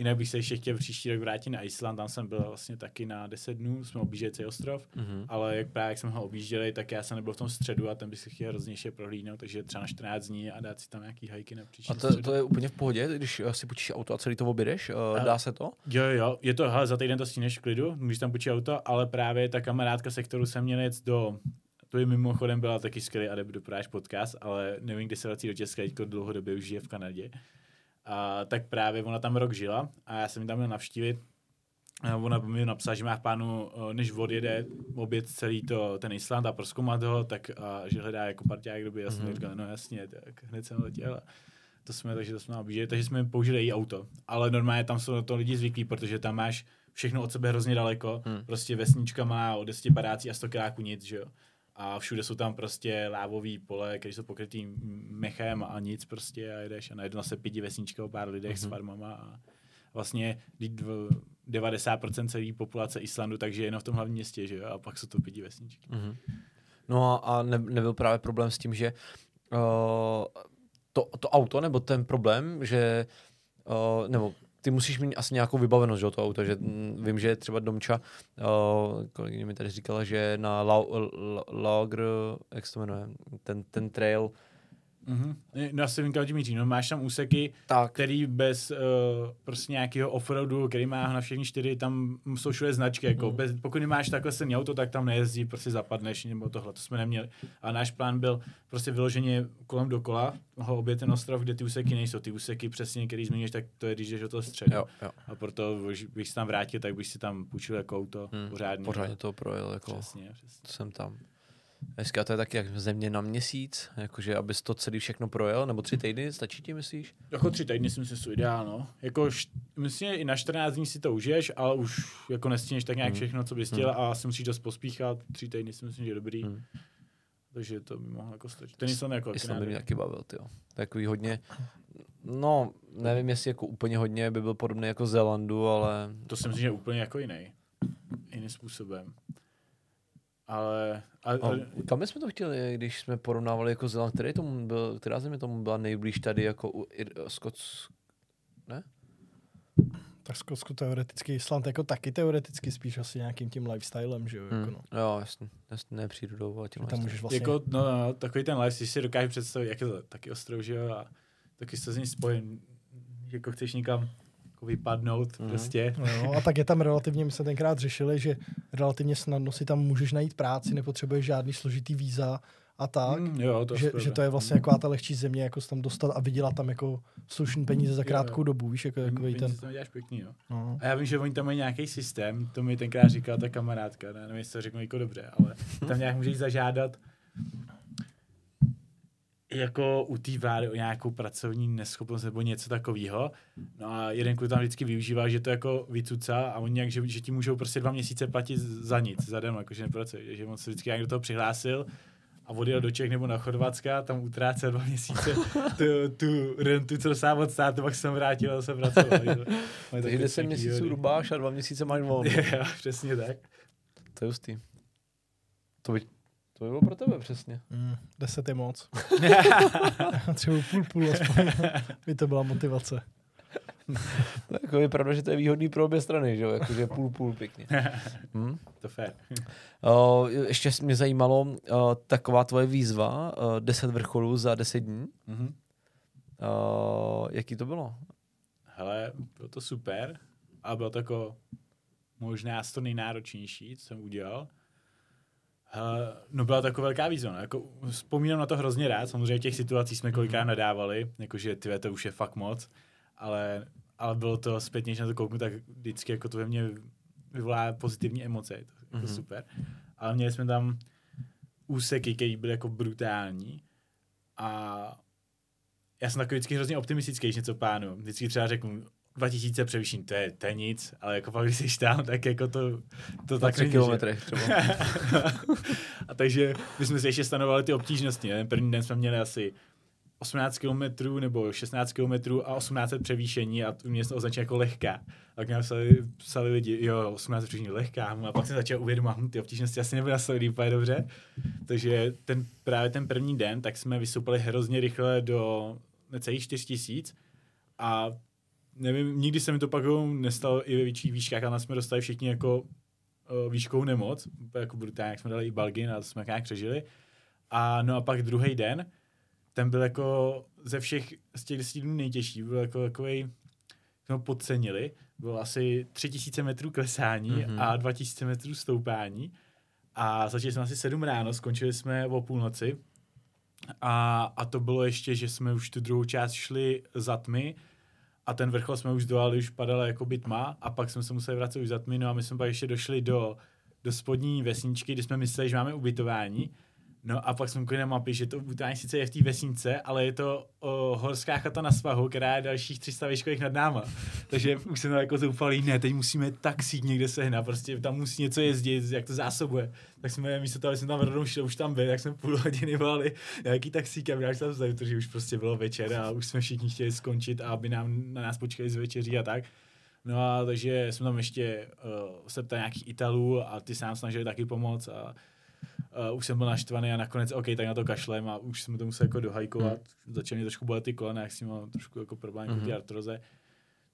jinak bych se ještě chtěl příští rok vrátit na Island, tam jsem byl vlastně taky na 10 dnů, jsme objížděli celý ostrov,
Mhm.
ale jak právě jak jsme ho objížděli, tak já jsem nebyl v tom středu a ten bych si chtěl hrozně ještě prohlídnout, takže třeba na 14 dní a dát si tam nějaký hajky na příští
A to, to je úplně v pohodě, když eh, si půjčíš auto a celý to objedeš? eh, Dá se to?
Jo, jo, je to, hele, za týden to stíneš v klidu, můžeš tam půjčit auto, ale právě ta kamarádka, se kterou jsem měl jet do, to je mimochodem byla taky skvělý a doporáš podcast, ale nevím, kdy se vrací do Česka, teďko dlouhodobě už žije v Kanadě. A tak právě ona tam rok žila a já jsem ji tam měl navštívit. A ona mi napsala, že má v plánu, eh, než odjede obět celý to, ten Island a proskoumat ho, tak a, že hledá jako parťák, kdo by jasně
Mhm.
mm-hmm. říkal, no jasně, tak hned jsem letěl. To jsme, takže to jsme objížděli, takže jsme použili její auto. Ale normálně tam jsou na to lidi zvyklí, protože tam máš všechno od sebe hrozně daleko.
Hmm.
Prostě vesnička má o 10 barácí a 100 kráků nic, že jo. A všude jsou tam prostě lávový pole, které jsou pokrytý mechem a nic prostě a jedeš a najednou se pidi vesnička o pár lidech mm-hmm. s farmama a vlastně vždyť dv- 90% celé populace Islandu, takže jenom v tom hlavním městě, že jo, a pak jsou to pidi vesničky.
Mhm. No a, a ne, nebyl právě problém s tím, že uh, to, to auto, nebo ten problém, že uh, nebo ty musíš mít asi nějakou vybavenost, že jo, to auto, že mm, vím, že třeba Domča, uh, kolegyně mi tady říkala, že na La, La, Lager, jak se to jmenuje, ten, ten trail,
Mm-hmm. No, já si vím, kam tím míří. No, máš tam úseky,
tak,
který bez uh, prostě nějakého offroadu, který má na všechny čtyři, tam jsou všude značky. Jako
Mhm.
bez, pokud nemáš takhle silný auto, tak tam nejezdí, prostě zapadneš nebo tohle. To jsme neměli. A náš plán byl prostě vyloženě kolem dokola, ho obě ten ostrov, kde ty úseky nejsou. Ty úseky přesně, který zmiňuješ, tak to je, když jdeš do toho středu.
jo, jo,
A proto, když bych se tam vrátil, tak bych si tam půjčil jako auto
hmm,
pořádně.
pořádně to projel, jako,
Přesně, přesně.
jsem tam. Dneska to je taky jak země na měsíc, jakože abys to celý všechno projel, nebo tři týdny, stačí ti, myslíš?
Jako tři týdny si myslím, že jsou ideál, no. Jako, myslím, že i na 14 dní si to užiješ, ale už jako nestíneš tak nějak
Hmm.
všechno, co bys chtěl a asi musíš dost pospíchat. Tři týdny si myslím, že je dobrý.
Hmm.
Takže to by mohlo jako stačit. Ten Island jako
Island by mě taky bavil, jo. Takový hodně, no, nevím, jestli jako úplně hodně by byl podobný jako Zélandu, ale
To si myslím, že je úplně jako jiný. Jiným způsobem. Ale, a,
a,
a,
kam jsme to chtěli, když jsme porovnávali jako Zéland, který tomu byl, která země tomu byla nejblíž tady jako u Ir- Skotsk, ne?
Tak Skotsko teoreticky, Island jako taky teoreticky spíš asi nějakým tím lifestylem, že jo, jako
Hmm.
no.
Jo, jasně, jasně ne přírodou, ale tím
tam můžeš vlastně,
jako, no, no, takový ten live, si si dokážeš představit, jak je to taky ostrov, že jo, a taky jsi to z ní spojen, jako chceš někam jako vypadnout
Mhm.
prostě.
No, jo, a tak je tam relativně, my jsme tenkrát řešili, že relativně snadno si tam můžeš najít práci, nepotřebuješ žádný složitý víza a tak.
Mm, jo, to
že, že to je vlastně taková ta lehčí země, jako se tam dostat a vydělat tam jako slušný peníze za
Jo,
krátkou
jo.
dobu, víš, jako takový ten.
To děláš pěkný, jo.
No.
A já vím, že oni tam mají nějaký systém, to mi tenkrát říkala ta kamarádka, ne, nevím, jestli to řeknu jako dobře, ale tam nějak můžeš zažádat jako u té vlády o nějakou pracovní neschopnost nebo něco takového. No a jeden kluk tam vždycky využívá, že to jako vycuca a oni nějak, že, že ti můžou prostě dva měsíce platit za nic, za den, jakože nepracuje. Že on se vždycky nějak do toho přihlásil a odjel do Čech nebo na Chorvatska, tam utrácel dva měsíce tu, tu rentu, co sám od státu, pak jsem vrátil a jsem pracoval.
Takže 10 měsíců rubáš a dva měsíce máš volno.
Jo, přesně tak.
To je hustý. To by, to by bylo pro tebe přesně.
Mm, deset je moc. Třeba půl půl aspoň. by to byla motivace.
to jako je pravda, že to je výhodný pro obě strany, že jo? Jakože půl půl pěkně. Hm?
To fér.
Uh, ještě mě zajímalo, uh, taková tvoje výzva, uh, 10 vrcholů za 10 dní.
Mhm.
Uh, jaký to bylo?
Hele, bylo to super a bylo to jako možná to nejnáročnější, co jsem udělal. Hele, no byla jako velká výzva. No. Jako, vzpomínám na to hrozně rád. Samozřejmě těch situací jsme kolikrát nadávali, jakože ty to už je fakt moc, ale, ale bylo to zpětně, když na to kouknu, tak vždycky jako to ve mně vyvolá pozitivní emoce. Je to jako
Mhm.
super. Ale měli jsme tam úseky, které byly jako brutální a já jsem takový vždycky hrozně optimistický, když něco plánu. Vždycky třeba řeknu, 2000 převýšení, to je, to je nic, ale jako pak, když jsi tam, tak jako to, to tak
3
není, že?
kilometrech třeba.
a takže my jsme si ještě stanovali ty obtížnosti. Ne? První den jsme měli asi 18 km nebo 16 km a 18 převýšení a mě se označilo jako lehká. A mě psali, psali lidi, jo, 18 převýšení lehká. A pak jsem začal uvědomovat, hm, ty obtížnosti asi nebyly nastavený úplně dobře. Takže ten, právě ten první den, tak jsme vystoupili hrozně rychle do necelých 4000 a nevím, nikdy se mi to pak nestalo i ve větších výškách, ale jsme dostali všichni jako uh, výškou nemoc, jako brutálně, jak jsme dali i balgin a to jsme nějak přežili. A no a pak druhý den, ten byl jako ze všech z těch deseti dnů nejtěžší, byl jako takový, jsme ho podcenili, bylo asi 3000 metrů klesání
Mhm.
mm-hmm. a 2000 metrů stoupání a začali jsme asi 7 ráno, skončili jsme o půlnoci a, a to bylo ještě, že jsme už tu druhou část šli za tmy a ten vrchol jsme už dolali, už padala jako by tma a pak jsme se museli vracet už za tmy, no a my jsme pak ještě došli do, do spodní vesničky, kde jsme mysleli, že máme ubytování. No a pak jsme koukali na mapy, že to ubytování sice je v té vesnice, ale je to o, horská chata na svahu, která je dalších 300 výškových nad náma. Takže už jsem jako zoufalý, ne, teď musíme taxík někde sehnat, prostě tam musí něco jezdit, jak to zásobuje. Tak jsme místo toho, aby jsme tam rovnou šli, už tam byli, tak jsme půl hodiny volali nějaký taxík a já tam vzali, protože už prostě bylo večer a už jsme všichni chtěli skončit a aby nám na nás počkali z večeří a tak. No a takže jsme tam ještě uh, se ptali nějakých Italů a ty se nám snažili taky pomoct a uh, už jsem byl naštvaný a nakonec, OK, tak na to kašlem a už jsme to museli jako dohajkovat. Hmm. Začaly mě trošku bolet ty kolena, jak jsem měl trošku jako problém hmm.
Mhm.
ty artroze.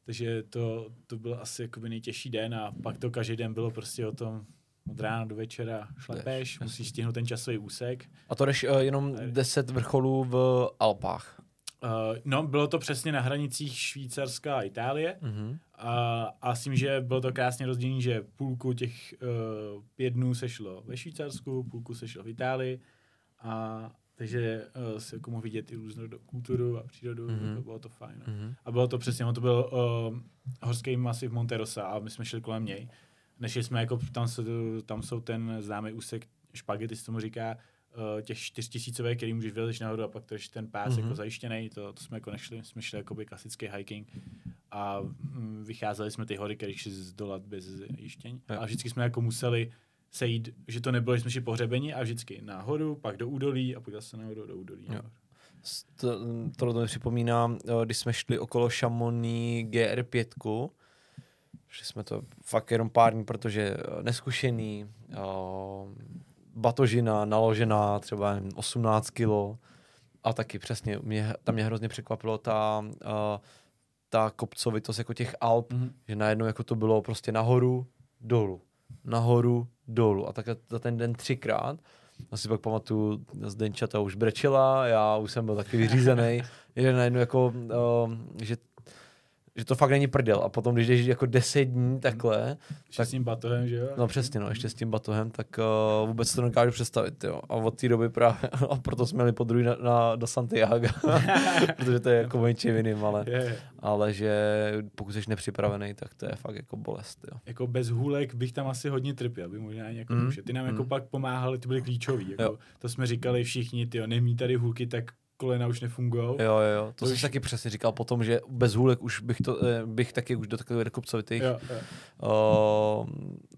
Takže to, to byl asi jakoby nejtěžší den a pak to každý den bylo prostě o tom od rána do večera šlepeš,
Jdeš,
musíš stihnout ten časový úsek.
A to jdeš uh, jenom 10 vrcholů v Alpách.
Uh, no, bylo to přesně na hranicích Švýcarska a Itálie.
Mhm.
A, a s tím, že bylo to krásně rozdělené, že půlku těch uh, pět dnů se šlo ve Švýcarsku, půlku se šlo v Itálii. A takže uh, se jako mohl vidět i různou kulturu a přírodu,
Mhm.
mm-hmm. to bylo to fajn. No.
Mhm.
A bylo to přesně, to byl uh, horský masiv Monterosa a my jsme šli kolem něj. Nešli jsme jako, tam, jsou, tam jsou ten známý úsek špagety, se tomu říká, uh, těch čtyřtisícové, který můžeš vylezeš nahoru a pak to ještě ten pás
Mhm.
mm-hmm. jako zajištěný, to, to jsme jako nešli, jsme šli jako by klasický hiking a mm, vycházeli jsme ty hory, které šli zdolat bez jištění.
Jo.
A vždycky jsme jako museli sejít, že to nebylo, že jsme šli pohřebeni a vždycky nahoru, pak do údolí a pak zase nahoru do údolí.
Jo.
nahoru.
To, tohle mi připomíná, eh, když jsme šli okolo Chamonix GR5, šli jsme to fakt jenom pár dní, protože eh, neskušený, eh, batožina naložená třeba nevím, 18 kilo a taky přesně, mě, tam mě hrozně překvapilo ta, eh, ta kopcovitost jako těch Alp,
Mhm.
že najednou jako to bylo prostě nahoru, dolů, nahoru, dolů a tak za ten den třikrát. Já si pak pamatuju, Zdenčata už brečela, já už jsem byl taky vyřízený, že najednou jako, uh, že, že to fakt není prdel a potom, když jdeš jako 10 dní takhle,
Ještě s tím batohem, že jo?
no přesně no, ještě s tím batohem, tak uh, vůbec to nedokážu představit, jo. A od té doby právě, a proto jsme jeli po druhý na, na, do Santiago, protože to je jako menší jiným, ale, ale že pokud jsi nepřipravený, tak to je fakt jako bolest, jo.
jako bez hůlek bych tam asi hodně trpěl, by možná jako
Mm.
Ty nám jako
mm.
pak pomáhali, ty byly klíčoví. Jako,
Jo.
to jsme říkali všichni, ty nemí tady hůlky, tak kolena už nefungují.
Jo, jo, jo. To,
To
to
už-
jsi taky přesně říkal potom, že bez hůlek už bych, to, eh, bych taky už do takových
Jo, jo.
uh,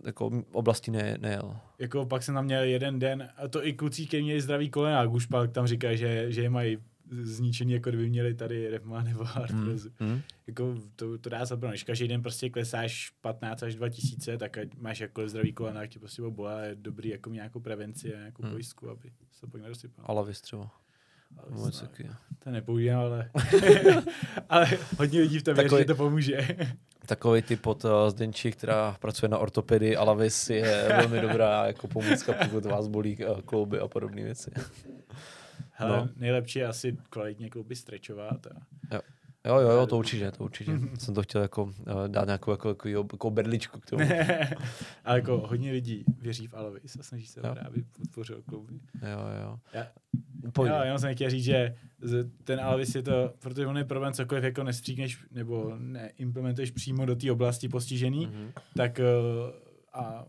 jako oblasti ne, nejel.
Jako pak jsem tam měl jeden den, a to i kluci, kteří měli zdravý kolena, už pak tam říkají, že, že je mají zničený, jako kdyby měli tady revma nebo artrozu.
Hmm. Hmm.
Jako to, to dá zabrat. Když každý den prostě klesáš 15 až 2000, tak ať máš jako zdravý kolena, jak ti prostě bolet, je dobrý jako nějakou prevenci a nějakou
Hmm.
pojistku, aby se to pak nedosypalo.
Alavis třeba. Moc taky.
To nepoužívám, ale, ale hodně lidí v tom
Takový-
věří, že to pomůže.
Takový typ od uh, Zdenči, která pracuje na ortopedii, Alavis je velmi dobrá jako pomůcka, pokud vás bolí uh, klouby a podobné věci.
Hele,
No.
nejlepší je asi kvalitně klouby strečovat. A...
Jo, jo, jo, to určitě, to určitě. Jsem to chtěl jako uh, dát nějakou jako, jako, jako berličku k tomu.
ale jako hodně lidí věří v Alovis a snaží se
Jo.
právě aby podpořil klouby.
Jo, jo.
Já,
Pojď.
jo, jenom jsem chtěl říct, že ten Alvis je to, protože on je problém cokoliv jako nestříkneš nebo neimplementuješ přímo do té oblasti postižený,
Mhm.
tak eh, a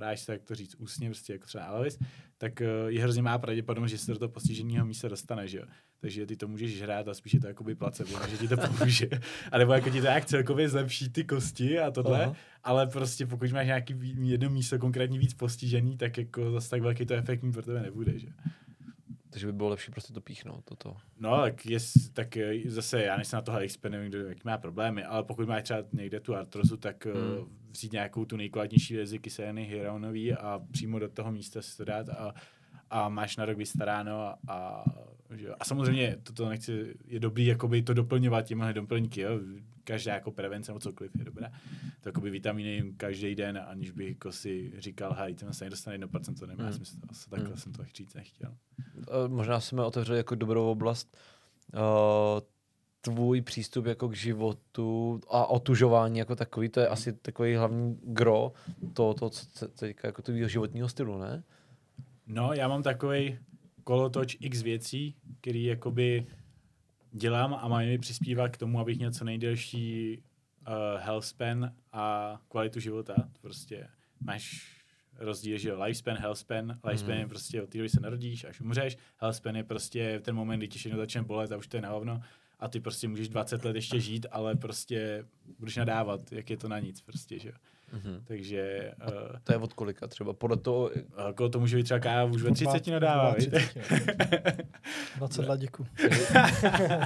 práš se, jak to říct, ústně, prostě jako třeba Alvis, tak eh, je hrozně má pravděpodobnost, že se do toho postiženého místa dostane, že jo. Takže ty to můžeš žrát a spíš je to jakoby placebo, že ti to pomůže. A nebo jako ti to jak celkově zlepší ty kosti a tohle,
Aha.
ale prostě pokud máš nějaký jedno místo konkrétně víc postižený, tak jako zase tak velký to efekt mít pro tebe nebude, že?
Takže by bylo lepší prostě to píchnout, toto.
No, tak, jest, tak eh, zase já nejsem na tohle expert, nevím, kdo jaký má problémy, ale pokud máš třeba někde tu artrozu, tak
Hmm.
mm. vzít nějakou tu nejkvalitnější verzi kyseliny hyaluronový a přímo do toho místa si to dát a, a máš na rok vystaráno a, a, že jo. a samozřejmě toto nechci, je dobrý jakoby to doplňovat těmhle doplňky, jo. každá jako prevence nebo cokoliv je dobrá. To jakoby vitamíny jim každý den, aniž bych jako si říkal, hej, ten se nedostane 1%, to nemá
Hmm.
smysl, asi takhle
Hmm.
jsem to říct nechtěl.
Možná jsme otevřeli jako dobrou oblast. Uh, tvůj přístup jako k životu a otužování jako takový, to je asi takový hlavní gro toho, to, co co- teďka jako tvýho životního stylu, ne?
No, já mám takový kolotoč x věcí, který jakoby dělám a mají mi přispívat k tomu, abych měl co nejdelší uh, health span a kvalitu života. Prostě máš rozdíl, že lifespan, health span. Lifespan
Mhm.
je prostě od té doby se narodíš, až umřeš. Health span je prostě ten moment, kdy ti všechno začne bolet a už to je na hovno. A ty prostě můžeš 20 let ještě žít, ale prostě budeš nadávat, jak je to na nic prostě, že
Mhm.
Takže uh,
To je od kolika třeba? Podle toho,
jako to může být třeba káva už ve 30 nadává, víte?
20 let, děkuji.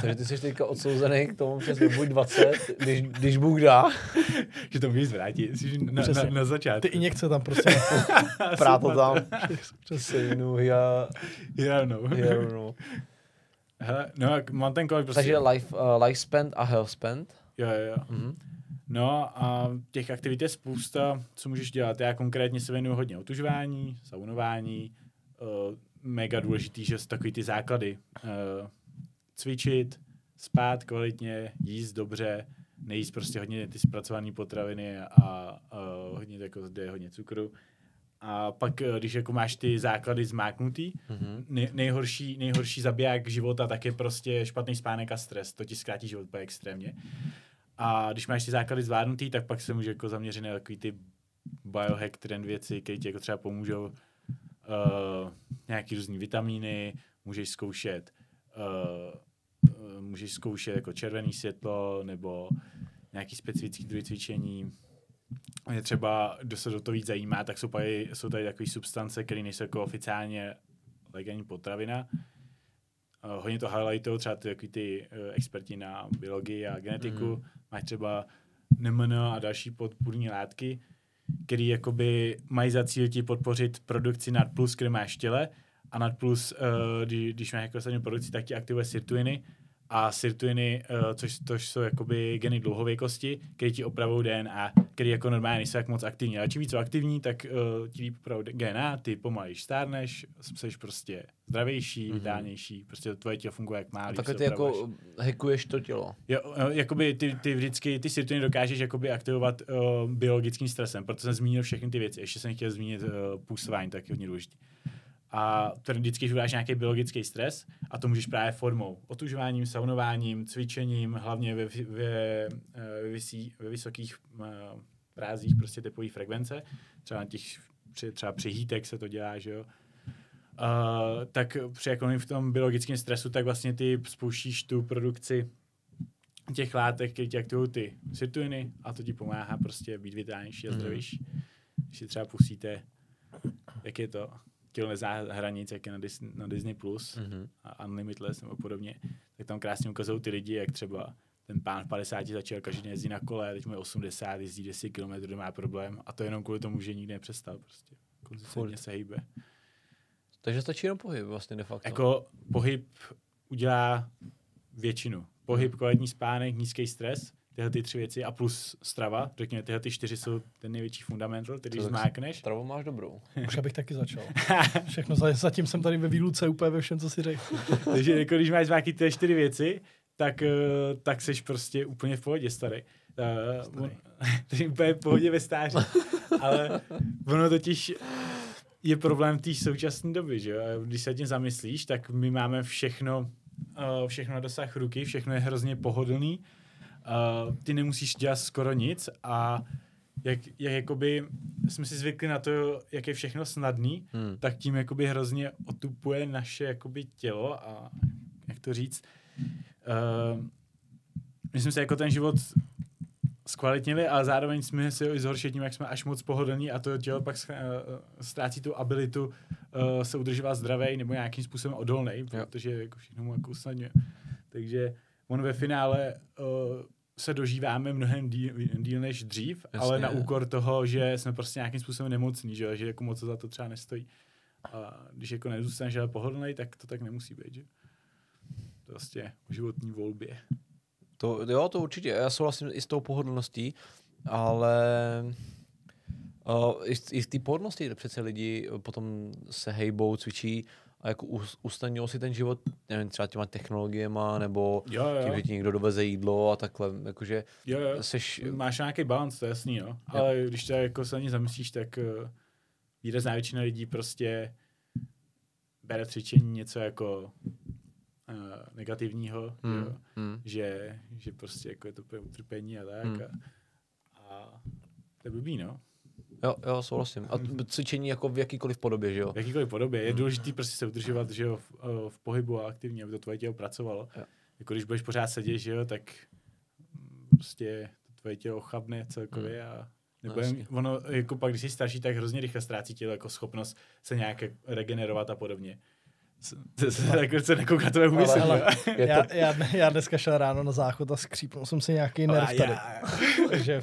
takže ty jsi teďka odsouzený k tomu, že buď 20, když, když Bůh dá.
že to můžeš zvrátit, jsi na, na, na začátku.
Ty injekce tam prostě.
Práto tam.
Přesně.
Sejnu, já,
Já, no.
já, no.
Hele, no, mám ten kolik prostě.
Takže life, uh, life spend a health spend.
Jo, jo, jo.
Mhm.
No a těch aktivit je spousta, co můžeš dělat. Já konkrétně se věnuju hodně otužování, saunování, uh, mega důležitý, že jsou takový ty základy. Uh, cvičit, spát kvalitně, jíst dobře, nejíst prostě hodně ty zpracované potraviny a uh, hodně jako zde je hodně cukru. A pak, eh, když jako máš ty základy zmáknutý,
Mhm.
nej, nejhorší, nejhorší zabiják života tak je prostě špatný spánek a stres. To ti zkrátí život úplně extrémně. A když máš ty základy zvládnutý, tak pak se může jako zaměřit na takový ty biohack trend věci, které ti jako třeba pomůžou uh, nějaký různý vitamíny, můžeš zkoušet uh, můžeš zkoušet jako červený světlo nebo nějaký specifický druhy cvičení. Je třeba, kdo se do toho víc zajímá, tak jsou, tady, jsou tady takové substance, které nejsou jako oficiálně legální potravina. Uh, hodně to highlightují třeba ty, ty uh, experti na biologii a genetiku. Mm. Máš třeba NMN a další podpůrní látky, který jakoby mají za cíl ti podpořit produkci nadplus, které máš těle. A nadplus, uh, kdy, když máš jako produkci, tak ti aktivuje sirtuiny a sirtuiny, uh, což, což jsou jakoby geny dlouhověkosti, které ti opravují DNA, které jako normálně nejsou jak moc aktivní. A čím víc jsou aktivní, tak uh, ti líp opravují DNA, ty pomalejš stárneš, jsi prostě zdravější,
Mhm.
mm-hmm. vitálnější, prostě tvoje tělo funguje jak má.
Takhle ty
opravuješ.
jako hackuješ to tělo.
Jo, jo, jakoby ty, ty vždycky, ty sirtuiny dokážeš jakoby aktivovat uh, biologickým stresem, proto jsem zmínil všechny ty věci. Ještě jsem chtěl zmínit uh, působání, tak je hodně důležitý. A to vždycky, uděláš nějaký biologický stres, a to můžeš právě formou otužováním, saunováním, cvičením, hlavně ve, ve, ve, ve, vysí, ve vysokých uh, prázích prostě tepové frekvence, třeba na těch, při, třeba při heatek se to dělá, že jo, Uh, tak při jakoby v tom biologickém stresu, tak vlastně ty spouštíš tu produkci těch látek, které ti aktivují ty sirtuiny a to ti pomáhá prostě být vitálnější a
Mhm.
zdravější. Když si třeba pustíte, jak je to, Nezná hranic, jak je na, Dis- na Disney+, Plus
Mhm.
a Unlimitless nebo podobně, tak tam krásně ukazují ty lidi, jak třeba ten pán v 50 začal každý den jezdit na kole, teď mu je 80, jezdí 10 km, nemá problém a to jenom kvůli tomu, že nikdy nepřestal prostě. Konzistentně se hýbe.
Takže stačí jenom pohyb vlastně de facto.
Jako pohyb udělá většinu. Pohyb, kvalitní spánek, nízký stres, tyhle ty tři věci a plus strava, řekněme, tyhle ty čtyři jsou ten největší fundamental, který
To tak
zmákneš.
Stravu máš dobrou.
Už abych taky začal. Všechno, za- zatím jsem tady ve výluce úplně ve všem, co si řekl.
Takže jako když máš nějaký ty čtyři věci, tak, eh, tak jsi prostě úplně v pohodě, starý. Uh, jsi úplně v pohodě ve stáří. Ale ono totiž je problém té současné doby, že Když se nad tím zamyslíš, tak my máme všechno, uh, všechno na dosah ruky, všechno je hrozně pohodlný. Uh, ty nemusíš dělat skoro nic a jak, jak jakoby jsme si zvykli na to, jak je všechno snadný,
Hmm.
tak tím jakoby hrozně otupuje naše jakoby tělo a jak to říct, uh, my jsme se jako ten život zkvalitnili, ale zároveň jsme si ho i zhoršili tím, jak jsme až moc pohodlní a to tělo pak uh, ztrácí tu abilitu uh, se udržovat zdravý nebo nějakým způsobem odolný, protože jako všechno mu jako usnadňuje. Takže on ve finále uh, se dožíváme mnohem díl, díl než dřív,
Jasně.
ale na úkor toho, že jsme prostě nějakým způsobem nemocní, že, že jako moc za to třeba nestojí. A když jako nezůstaneš ale pohodlný, tak to tak nemusí být, že? Vlastně o životní volbě.
To, jo, to určitě. Já souhlasím i s tou pohodlností, ale uh, i, i z té pohodlnosti přece lidi potom se hejbou, cvičí a jako us- usnadňují si ten život, nevím, třeba těma technologiema, nebo
Jo, jo,
tím, že ti někdo doveze jídlo a takhle, jakože
jo, jo.
seš,
Máš nějaký balans, to je jasný, jo. Ale když to jako se na ní zamyslíš, tak uh, výrazná většina lidí prostě bere cvičení něco jako uh, negativního,
Hmm,
jo.
hmm,
Že, že prostě jako je to úplně utrpení a tak.
Hmm.
A, a to je blbý, no.
Jo, jo, souhlasím. A cvičení jako v jakýkoliv podobě, že jo?
V jakýkoliv podobě. Je důležité prostě se udržovat, že jo, v, eh, v pohybu a aktivně, aby to tvoje tělo pracovalo.
Jo.
Jako když budeš pořád sedět, že jo, tak mm, prostě to tvoje tělo chabne celkově a nebo
No,
jen, ono, jako pak, když jsi starší, tak hrozně rychle ztrácí tělo jako schopnost se nějak regenerovat a podobně. Jako se nekouká jo.
Je
Já, já, já, dneska šel ráno na záchod a skřípnul jsem si nějaký nerv tady.
já-
Takže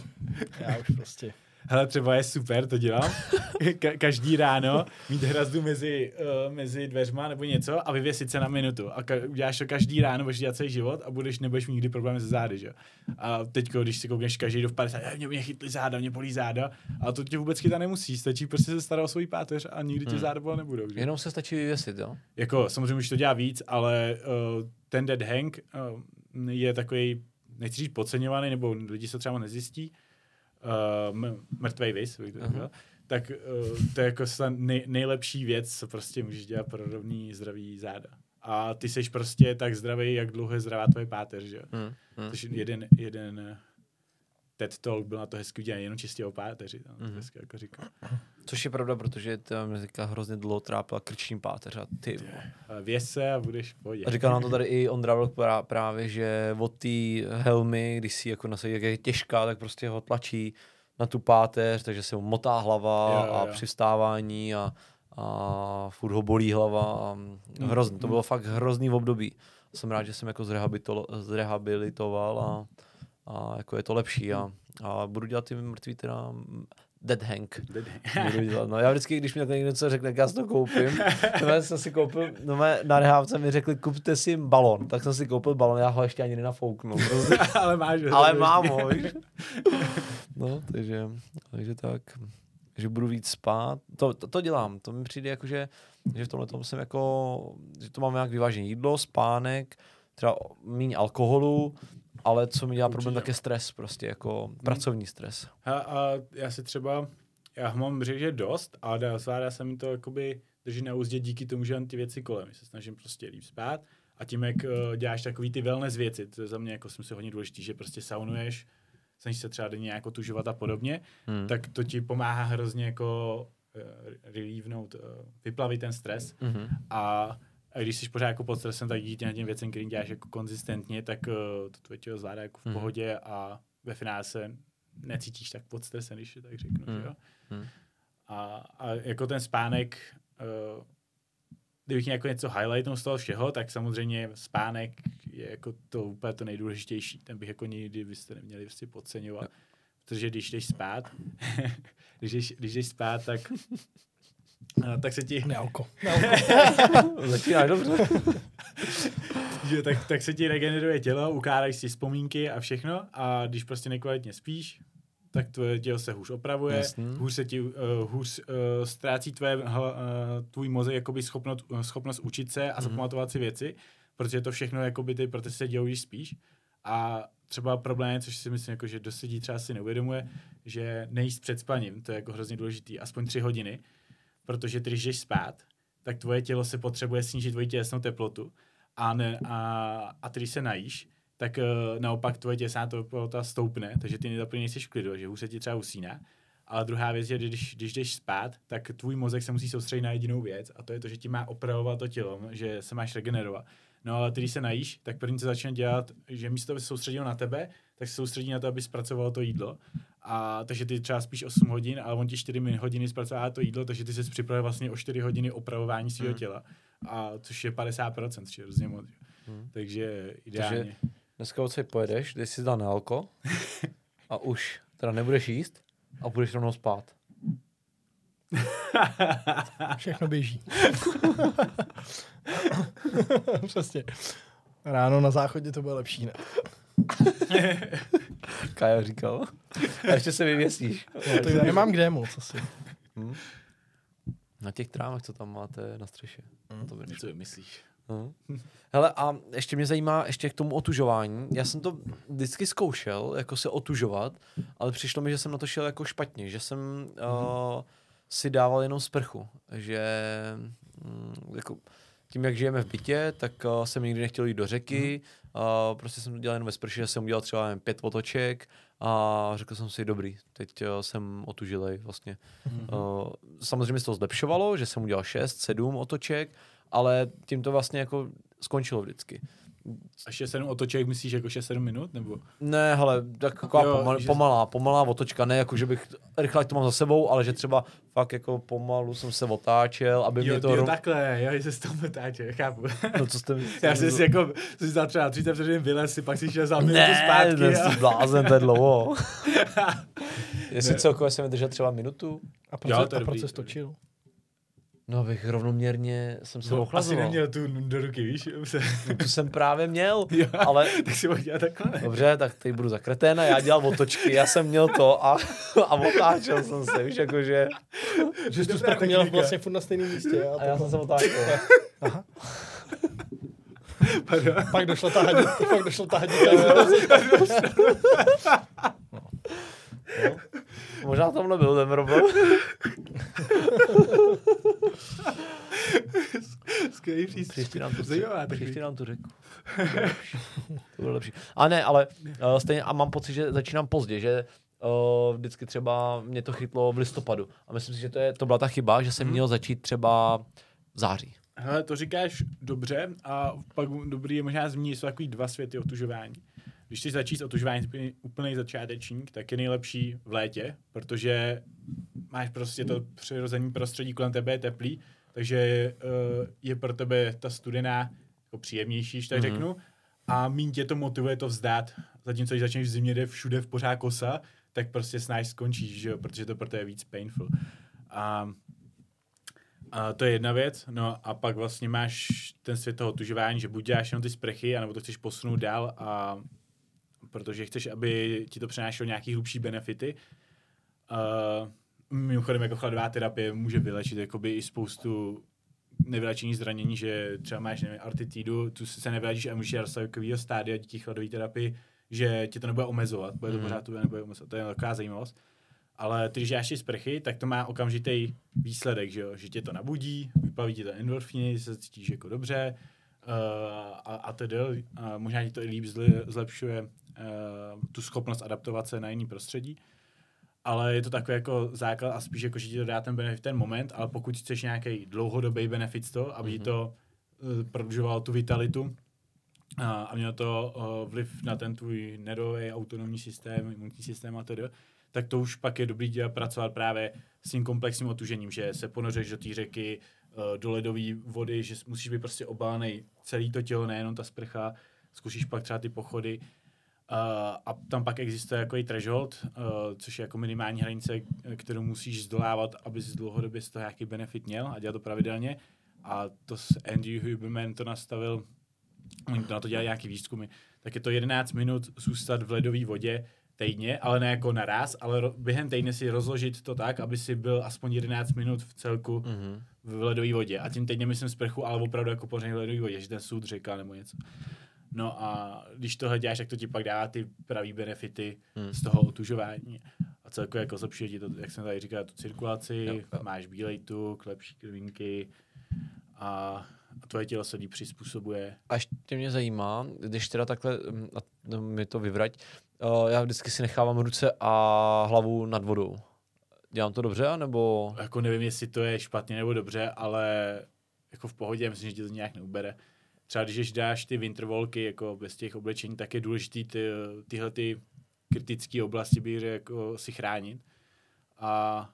já už prostě...
Hele, třeba je super, to dělám. Ka- každý ráno mít hrazdu mezi, uh, mezi dveřma nebo něco a vyvěsit se na minutu. A ka- uděláš to každý ráno, budeš dělat celý život a budeš, nebudeš mít nikdy problémy se zády, že? A teď, když si koukneš každý do v 50, "Eh, mě, mě chytli záda, mě bolí záda, a to tě vůbec chytat nemusí, stačí prostě se starat o svůj páteř a nikdy tě
Hmm.
záda bolet nebudou. Že?
jenom se stačí vyvěsit, jo?
Jako, samozřejmě už to dělá víc, ale uh, ten dead hang uh, je takový, nechci říct podceňovaný, nebo lidi se třeba nezjistí, uh, mrtvej vis,
Aha.
řekl, tak uh, to je jako nej, nejlepší věc, co prostě můžeš dělat pro rovný zdravý záda. A ty jsi prostě tak zdravý, jak dlouho je zdravá tvoje páteř, že jo?
Hmm, hmm.
Což jeden, jeden eh, TED Talk byl na to hezky udělaný, jenom čistě o páteři, tam
Mhm.
hezky jako říkal.
Což je pravda, protože ta muzika hrozně dlouho trápila krční páteř a ty.
Ale Věz se a budeš v pohodě.
A říkal nám to tady i Ondra Vlk prá- právě, že od té helmy, když si jako nasadí, jak je těžká, tak prostě ho tlačí na tu páteř, takže se mu motá hlava
Jo, jo,
a
jo.
při vstávání a, a furt ho bolí hlava. A
Mm,
hrozný. To
mm.
bylo fakt hrozný v období. Jsem rád, že jsem jako zrehabilitoval a, a jako je to lepší. A, a budu dělat ty mrtví teda dead hang.
Dead.
Budu dělat. No já vždycky, když mi někdo něco řekne, tak já si to koupím. No, já jsem si koupil, no mé, na rehávce mi řekli, kupte si balon. Tak jsem si koupil balon, já ho ještě ani nenafouknu. Prostě.
ale máš ho.
Ale mám ho, víš. No, takže, takže tak. Že budu víc spát. To, to, to dělám. To mi přijde jako, že, že v tomhle tom jsem jako, že to mám nějak vyvážené jídlo, spánek, třeba méně alkoholu, ale co mi dělá problém,
Určitě.
tak je stres prostě, jako pracovní stres.
A, a já si třeba, já mám že dost, ale dá, zvládá se mi to jakoby drží na úzdě díky tomu, že mám ty věci kolem. Já se snažím prostě líp spát a tím, jak uh, děláš takový ty wellness věci, to je za mě jako jsem si hodně důležitý, že prostě saunuješ, snažíš se třeba denně nějak otužovat a podobně,
Hmm.
tak to ti pomáhá hrozně jako uh, relievnout, uh, vyplavit ten stres
Mhm.
a a když jsi pořád jako pod stresem, tak díky těm věcem, který děláš jako konzistentně, tak uh, to tvoje tělo zvládá jako v
Mhm.
pohodě a ve finále se necítíš tak pod stresem, když tak řeknu.
Mhm.
Že jo?
Mhm.
A, a jako ten spánek, uh, kdybych jako něco highlightnout z toho všeho, tak samozřejmě spánek je jako to úplně to nejdůležitější. Ten bych jako nikdy byste neměli prostě podceňovat. Protože když jdeš spát, když, jdeš, když jdeš spát, tak tak se ti,
Nealko.
Začínáš dobře.
že, tak, tak se ti regeneruje tělo, ukládají si vzpomínky a všechno a když prostě nekvalitně spíš, tak tvoje tělo se hůř opravuje,
Jasný.
hůř se ti uh, hůř uh, ztrácí tvoje, uh, tvůj mozek jakoby schopnost, schopnost učit se a
Mhm.
zapamatovat si věci, protože to všechno jakoby ty procesy se dějou, když spíš. A třeba problém, je, což si myslím, jako, že dost lidí třeba si neuvědomuje, že nejíst před spaním, to je jako hrozně důležitý, aspoň tři hodiny, protože ty, když jdeš spát, tak tvoje tělo se potřebuje snížit tvoji tělesnou teplotu a, ne, a, a ty, když se najíš, tak uh, naopak tvoje tělesná teplota stoupne, takže ty nedoplně nejsi v klidu, že hůř se ti třeba usíná. Ale druhá věc je, když, když jdeš spát, tak tvůj mozek se musí soustředit na jedinou věc a to je to, že ti má opravovat to tělo, že se máš regenerovat. No ale ty, když se najíš, tak první, co začne dělat, že místo, aby se soustředil na tebe, tak se soustředí na to, aby zpracovalo to jídlo. A takže ty třeba spíš 8 hodin, ale on ti 4 min- hodiny zpracová to jídlo, takže ty se připravuje vlastně o 4 hodiny opravování svého
Hmm.
těla. A což je 50%, což je hrozně moc.
Hmm.
Takže ideálně.
Dneska odsaď pojedeš, když si dal na alko a už teda nebudeš jíst a budeš rovnou spát.
Všechno běží. Přesně. Ráno na záchodě to bylo lepší, ne?
Kaja říkal. A ještě se vyvěsíš.
No, to já nemám kde moc asi.
Hm? Na těch trámech, co tam máte na střeše.
Hm.
To
Co vymyslíš?
No. Hele, a ještě mě zajímá, ještě k tomu otužování. Já jsem to vždycky zkoušel, jako se otužovat, ale přišlo mi, že jsem na to šel jako špatně, že jsem uh, si dával jenom sprchu, že mm, jako, tím, jak žijeme v bytě, tak uh, jsem nikdy nechtěl jít do řeky, uh, prostě jsem to dělal jenom ve sprše, že jsem udělal třeba jen pět otoček a řekl jsem si, dobrý, teď uh, jsem otužilej vlastně. Uh, samozřejmě se to zlepšovalo, že jsem udělal 6, 7 otoček, ale tím to vlastně jako skončilo vždycky.
A 6-7 otoček myslíš jako 6-7 minut? Nebo?
Ne, hele, tak taková
Jo,
pomal,
že-
pomalá, pomalá otočka, ne jako, že bych rychle to mám za sebou, ale že třeba fakt jako pomalu jsem se otáčel, aby
Jo,
mě to...
jo,
ro-
takhle, jo, že se z toho metáče, chápu.
No, co jste...
Já jsem si jako, jsem si třeba 30 vteřin vylez, si pak si šel za minutu
Ne,
zpátky.
ne, jsi blázen, to je dlouho. Jestli celkově jsem vydržel třeba minutu,
A
Jo,
proč,
to
a jsi točil?
No abych rovnoměrně jsem se
No, asi
ochlazoval.
neměl tu do ruky, víš? Se...
No, to jsem právě měl,
Jo,
ale
tak si mohl dělat takhle. ne?
Dobře, tak teď budu za kreténa, já dělal otočky, já jsem měl to a, a otáčel jsem se, víš, jakože,
Že jsi tu sprchu měl vlastně furt na stejném místě.
a já jsem se otáčel.
Pardon.
Pak došla ta hadíka. Pak došla ta hadíka.
No. Možná tam nebyl ten problém.
Skvělý přístup.
Příště nám to,
Zajímavá technika.
nám to řeknu. To bude lepší. A ne, ale uh, stejně, a mám pocit, že začínám pozdě, že uh, vždycky třeba mě to chytlo v listopadu. A myslím si, že to, je, to byla ta chyba, že jsem měl začít třeba v září.
Hele, to říkáš dobře a pak dobrý je možná zmínit, jsou takový dva světy otužování. Když chceš začít s otužováním úplný- začátečník, tak je nejlepší v létě, protože máš prostě to přirozené prostředí kolem tebe je teplý, takže uh, je pro tebe ta studená jako příjemnější, když tak
Mhm.
mm-hmm. řeknu, a míň tě to motivuje to vzdát. Zatímco když začneš v zimě, jde všude v pořád kosa, tak prostě snáš skončíš, že jo, protože to pro tebe je víc painful. A a to je jedna věc, no a pak vlastně máš ten svět toho tužování, že buď děláš jenom ty sprechy, anebo to chceš posunout dál a protože chceš, aby ti to přinášelo nějaký hlubší benefity. Uh, mimochodem jako chladová terapie může vylečit jakoby i spoustu nevylečení zranění, že třeba máš nevím, artitidu, tu se nevylečíš a můžeš dostat takového stádia díky chladové terapii, že tě to nebude omezovat, bude to
Mhm.
pořád to nebude omezovat, to je taková zajímavost. Ale ty, když ty sprchy, tak to má okamžitý výsledek, že, jo? že tě to nabudí, vyplaví ti to endorfiny, se cítíš jako dobře uh, a, a tedy. A možná ti to i líp zle, zlepšuje uh, tu schopnost adaptovat se na jiný prostředí. Ale je to takový jako základ a spíš jako, že ti to dá ten benefit ten moment, ale pokud chceš nějaký dlouhodobý benefit z toho, aby mm-hmm. ti to uh, prodlužovalo tu vitalitu, a, a mělo to uh, vliv na ten tvůj nervový autonomní systém, imunitní systém a tedy, tak to už pak je dobrý dělat pracovat právě s tím komplexním otužením, že se ponořeš do té řeky, uh, do ledové vody, že musíš být prostě obálený celý to tělo, nejenom ta sprcha, zkusíš pak třeba ty pochody. a tam pak existuje jako i threshold, uh, což je jako minimální hranice, kterou musíš zdolávat, abys dlouhodobě z toho nějaký benefit měl a dělat to pravidelně. A to s Andrew Huberman to nastavil, oni na to dělají nějaký výzkumy, tak je to 11 minut zůstat v ledové vodě týdně, ale ne jako naraz, ale ro- během týdne si rozložit to tak, aby si byl aspoň 11 minut v celku mm-hmm. v ledové vodě. A tím týdně myslím sprchu, ale opravdu jako pořádně v ledové vodě, že ten sud řeka nebo něco. No a když tohle děláš, tak to ti pak dává ty pravý benefity hmm. z toho otužování. A celkově jako zlepšuje ti to, jak jsem tady říkal, tu cirkulaci, jo, jo. máš bílej tuk, lepší krvinky a, a tvoje tělo se líp přizpůsobuje.
A ještě mě zajímá, když teda takhle, mm, a no, mi to vyvrať, uh, já vždycky si nechávám ruce a hlavu nad vodou. Dělám to dobře, nebo?
Jako nevím, jestli to je špatně nebo dobře, ale jako v pohodě, myslím, že ti to nějak neubere třeba když dáš ty wintervolky jako bez těch oblečení, tak je důležité ty, tyhle ty kritické oblasti by jako si chránit. A,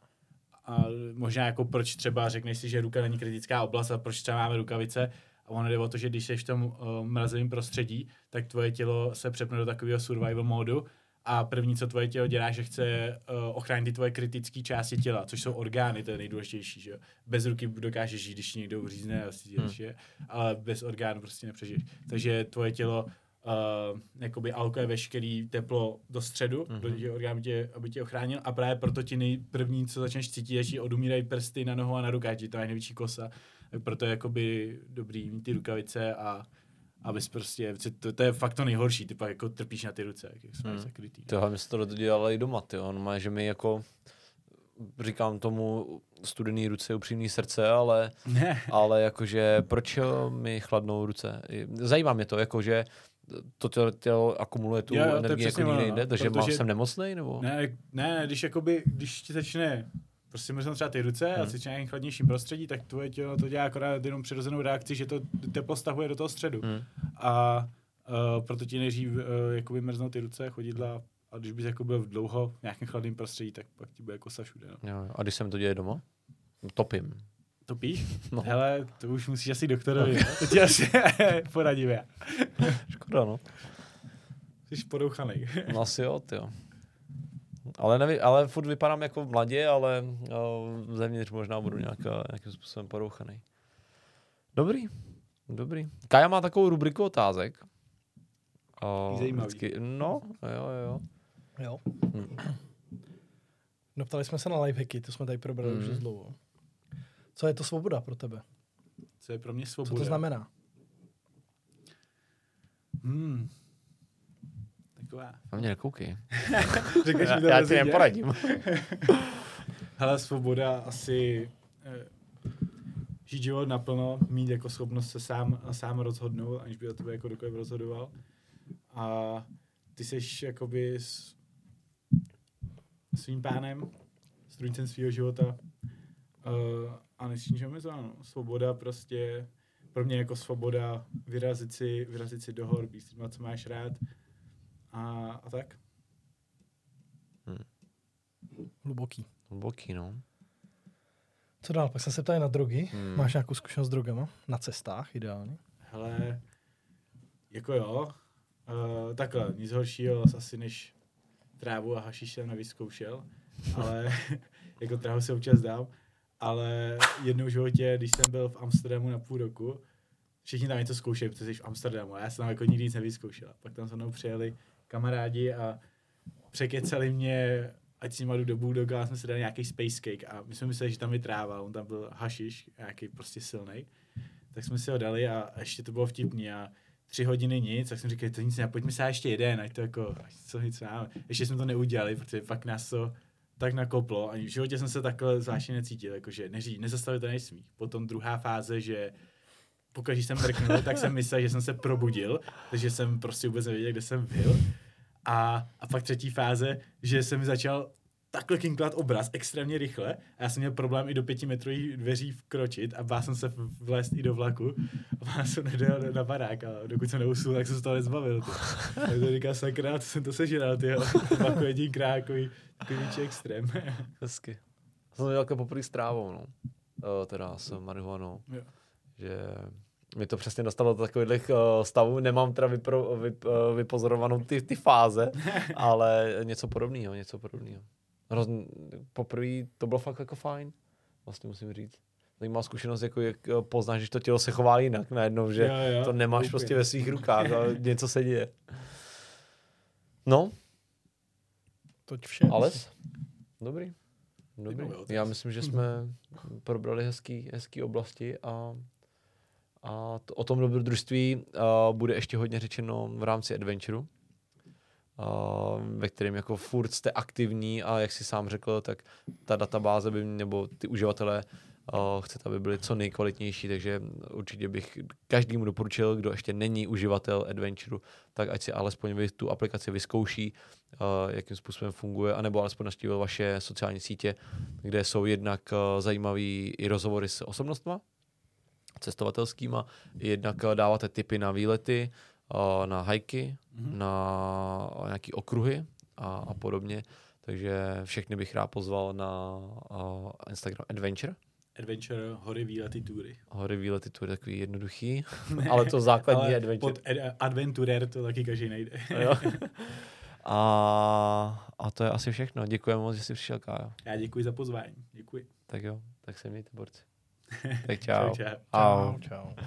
a možná jako proč třeba řekneš si, že ruka není kritická oblast a proč třeba máme rukavice, a ono jde o to, že když jsi v tom uh, mrazivém prostředí, tak tvoje tělo se přepne do takového survival módu a první, co tvoje tělo dělá, že chce uh, ochránit ty tvoje kritické části těla, což jsou orgány, to je nejdůležitější. Že? Bez ruky dokážeš žít, když někdo uřízne, asi hmm. je, ale bez orgánů prostě nepřežiješ. Takže tvoje tělo uh, jakoby alkuje veškerý teplo do středu, mm-hmm. do těch orgánů, tě, aby tě ochránil a právě proto ti nejprvní, co začneš cítit, je, že odumírají prsty na nohu a na rukách, to je největší kosa. Tak proto je jakoby dobrý mít ty rukavice a abys prostě, to, to je fakt to nejhorší, ty pak jako trpíš na ty ruce, jak jsme hmm. zakrytý.
Tohle my se to dělali i doma, ty, on má, že mi jako říkám tomu studený ruce, upřímný srdce, ale, ne. ale jakože proč mi chladnou ruce? Zajímá mě to, jakože to tělo, tělo akumuluje tu jo, jo, energii jako nikde jinde, takže mám, jsem nemocný nebo?
Ne, ne, když jakoby, když ti začne prostě mrznou třeba ty ruce hmm. a jsi v chladnějším prostředí, tak tvoje tělo to dělá akorát jenom přirozenou reakci, že to teplo stahuje do toho středu. Hmm. A uh, proto ti nejdřív uh, jakoby mrznou ty ruce, chodidla a když bys jako byl v dlouho v nějakém chladném prostředí, tak pak ti bude kosa všude. No.
Jo, a když se mi to děje doma? Topím.
Topíš? No. Hele, to už musíš asi doktorovi, no. to ti asi poradím já.
Škoda, no.
Jsi podouchaný.
no asi jo, jo. Ale, neví, ale furt vypadám jako mladě, ale uh, zevnitř možná budu nějaká, nějakým způsobem porouchaný. Dobrý, dobrý. Kaja má takovou rubriku otázek.
Uh, vždycky,
no, jo, jo.
Jo. Hmm. No ptali jsme se na lifehacky, to jsme tady probrali hmm. už dlouho. Co je to svoboda pro tebe?
Co je pro mě svoboda?
Co to znamená?
Hmm taková.
Na mě nekoukej.
Řekneš
já, já ti neporadím.
Hele, svoboda asi eh, žít život naplno, mít jako schopnost se sám, sám rozhodnout, aniž by o tebe jako kdokoliv rozhodoval. A ty seš jakoby s svým pánem, strůjcem svého života uh, a nejsi ničem omezováno. Svoboda prostě, pro mě jako svoboda vyrazit si, vyrazit si do hor, být s co máš rád, a, a tak.
Hmm. Hluboký.
Hluboký, no.
Co dál? Pak jsem se ptal na drogy. Hmm. Máš nějakou zkušenost s drogama? Na cestách ideálně?
Hele, jako jo. Uh, takhle, nic horšího asi než trávu a hašiš jsem nevyzkoušel, ale jako trávu se občas dám. Ale jednou v životě, když jsem byl v Amsterdamu na půl roku, všichni tam něco zkoušeli, protože jsi v Amsterdamu a já jsem tam jako nikdy nic nevyzkoušel. Pak tam se mnou přijeli kamarádi a překecali mě, ať si jdu do Bulldoga, jsme si dali nějaký space cake a my jsme mysleli, že tam je tráva, on tam byl hašiš, nějaký prostě silný. Tak jsme si ho dali a ještě to bylo vtipný a tři hodiny nic, tak jsem říkal, to nic ne, pojďme se ještě jeden, ať to jako, ať co nic máme. Ještě jsme to neudělali, protože pak nás to tak nakoplo. Ani v životě jsem se takhle zvláštně necítil, jakože neří, nezastavit to nesmí. Potom druhá fáze, že pokud jsem mrknul, tak jsem myslel, že jsem se probudil, takže jsem prostě vůbec nevěděl, kde jsem byl. A, a pak třetí fáze, že jsem začal takhle kinklat obraz extrémně rychle a já jsem měl problém i do pětimetrových dveří vkročit a bál jsem se vlézt i do vlaku a bál jsem nedojel na barák a dokud jsem neusnul, tak jsem se toho nezbavil. Ty. Tak to říká sakra, co jsem to sežral, ty vlaku jedin krákový, takový extrém.
Hezky. Jsem to dělal poprvé s trávou, no. O, teda s marihuanou. Jo. Že mě to přesně dostalo do takových uh, stavů. Nemám teda vypro, vyp, uh, vypozorovanou ty, ty fáze, ale něco podobného, něco podobného. Roz, poprvé to bylo fakt jako fajn, vlastně musím říct. Zajímavá zkušenost, jako jak eh, poznáš, že to tělo se chová jinak najednou, že
Jo, jo,
to nemáš
úplně.
prostě ve svých rukách a něco se děje. No,
Toť vše.
Ales? Dobrý. Dobrý. Já myslím, že jsme probrali hezký, hezký oblasti a, a to, o tom dobrodružství uh, bude ještě hodně řečeno v rámci adventureu, uh, ve kterém jako furt jste aktivní a jak si sám řekl, tak ta databáze by, nebo ty uživatelé uh, chcete, aby byly co nejkvalitnější, takže určitě bych každému doporučil, kdo ještě není uživatel adventureu, tak ať si alespoň tu aplikaci vyzkouší, uh, jakým způsobem funguje, anebo alespoň navštívil vaše sociální sítě, kde jsou jednak uh, zajímavý i rozhovory s osobnostma, cestovatelskýma, jednak dáváte tipy na výlety, na hajky,
Mhm.
na nějaký okruhy a, a podobně. Takže všechny bych rád pozval na uh, Instagram Adventure.
Adventure, hory, výlety, tury.
Hory výlety, to je takový jednoduchý, ale to základní
Ale
adventure.
pod ad- adventurer to taky každý najde.
A, a to je asi všechno. Děkujeme moc, že jsi přišel, Kájo.
Já děkuji za pozvání. Děkuji.
Tak jo, tak se mějte, borci. Tak čau.
Čau, čau.
Au.
Čau, čau.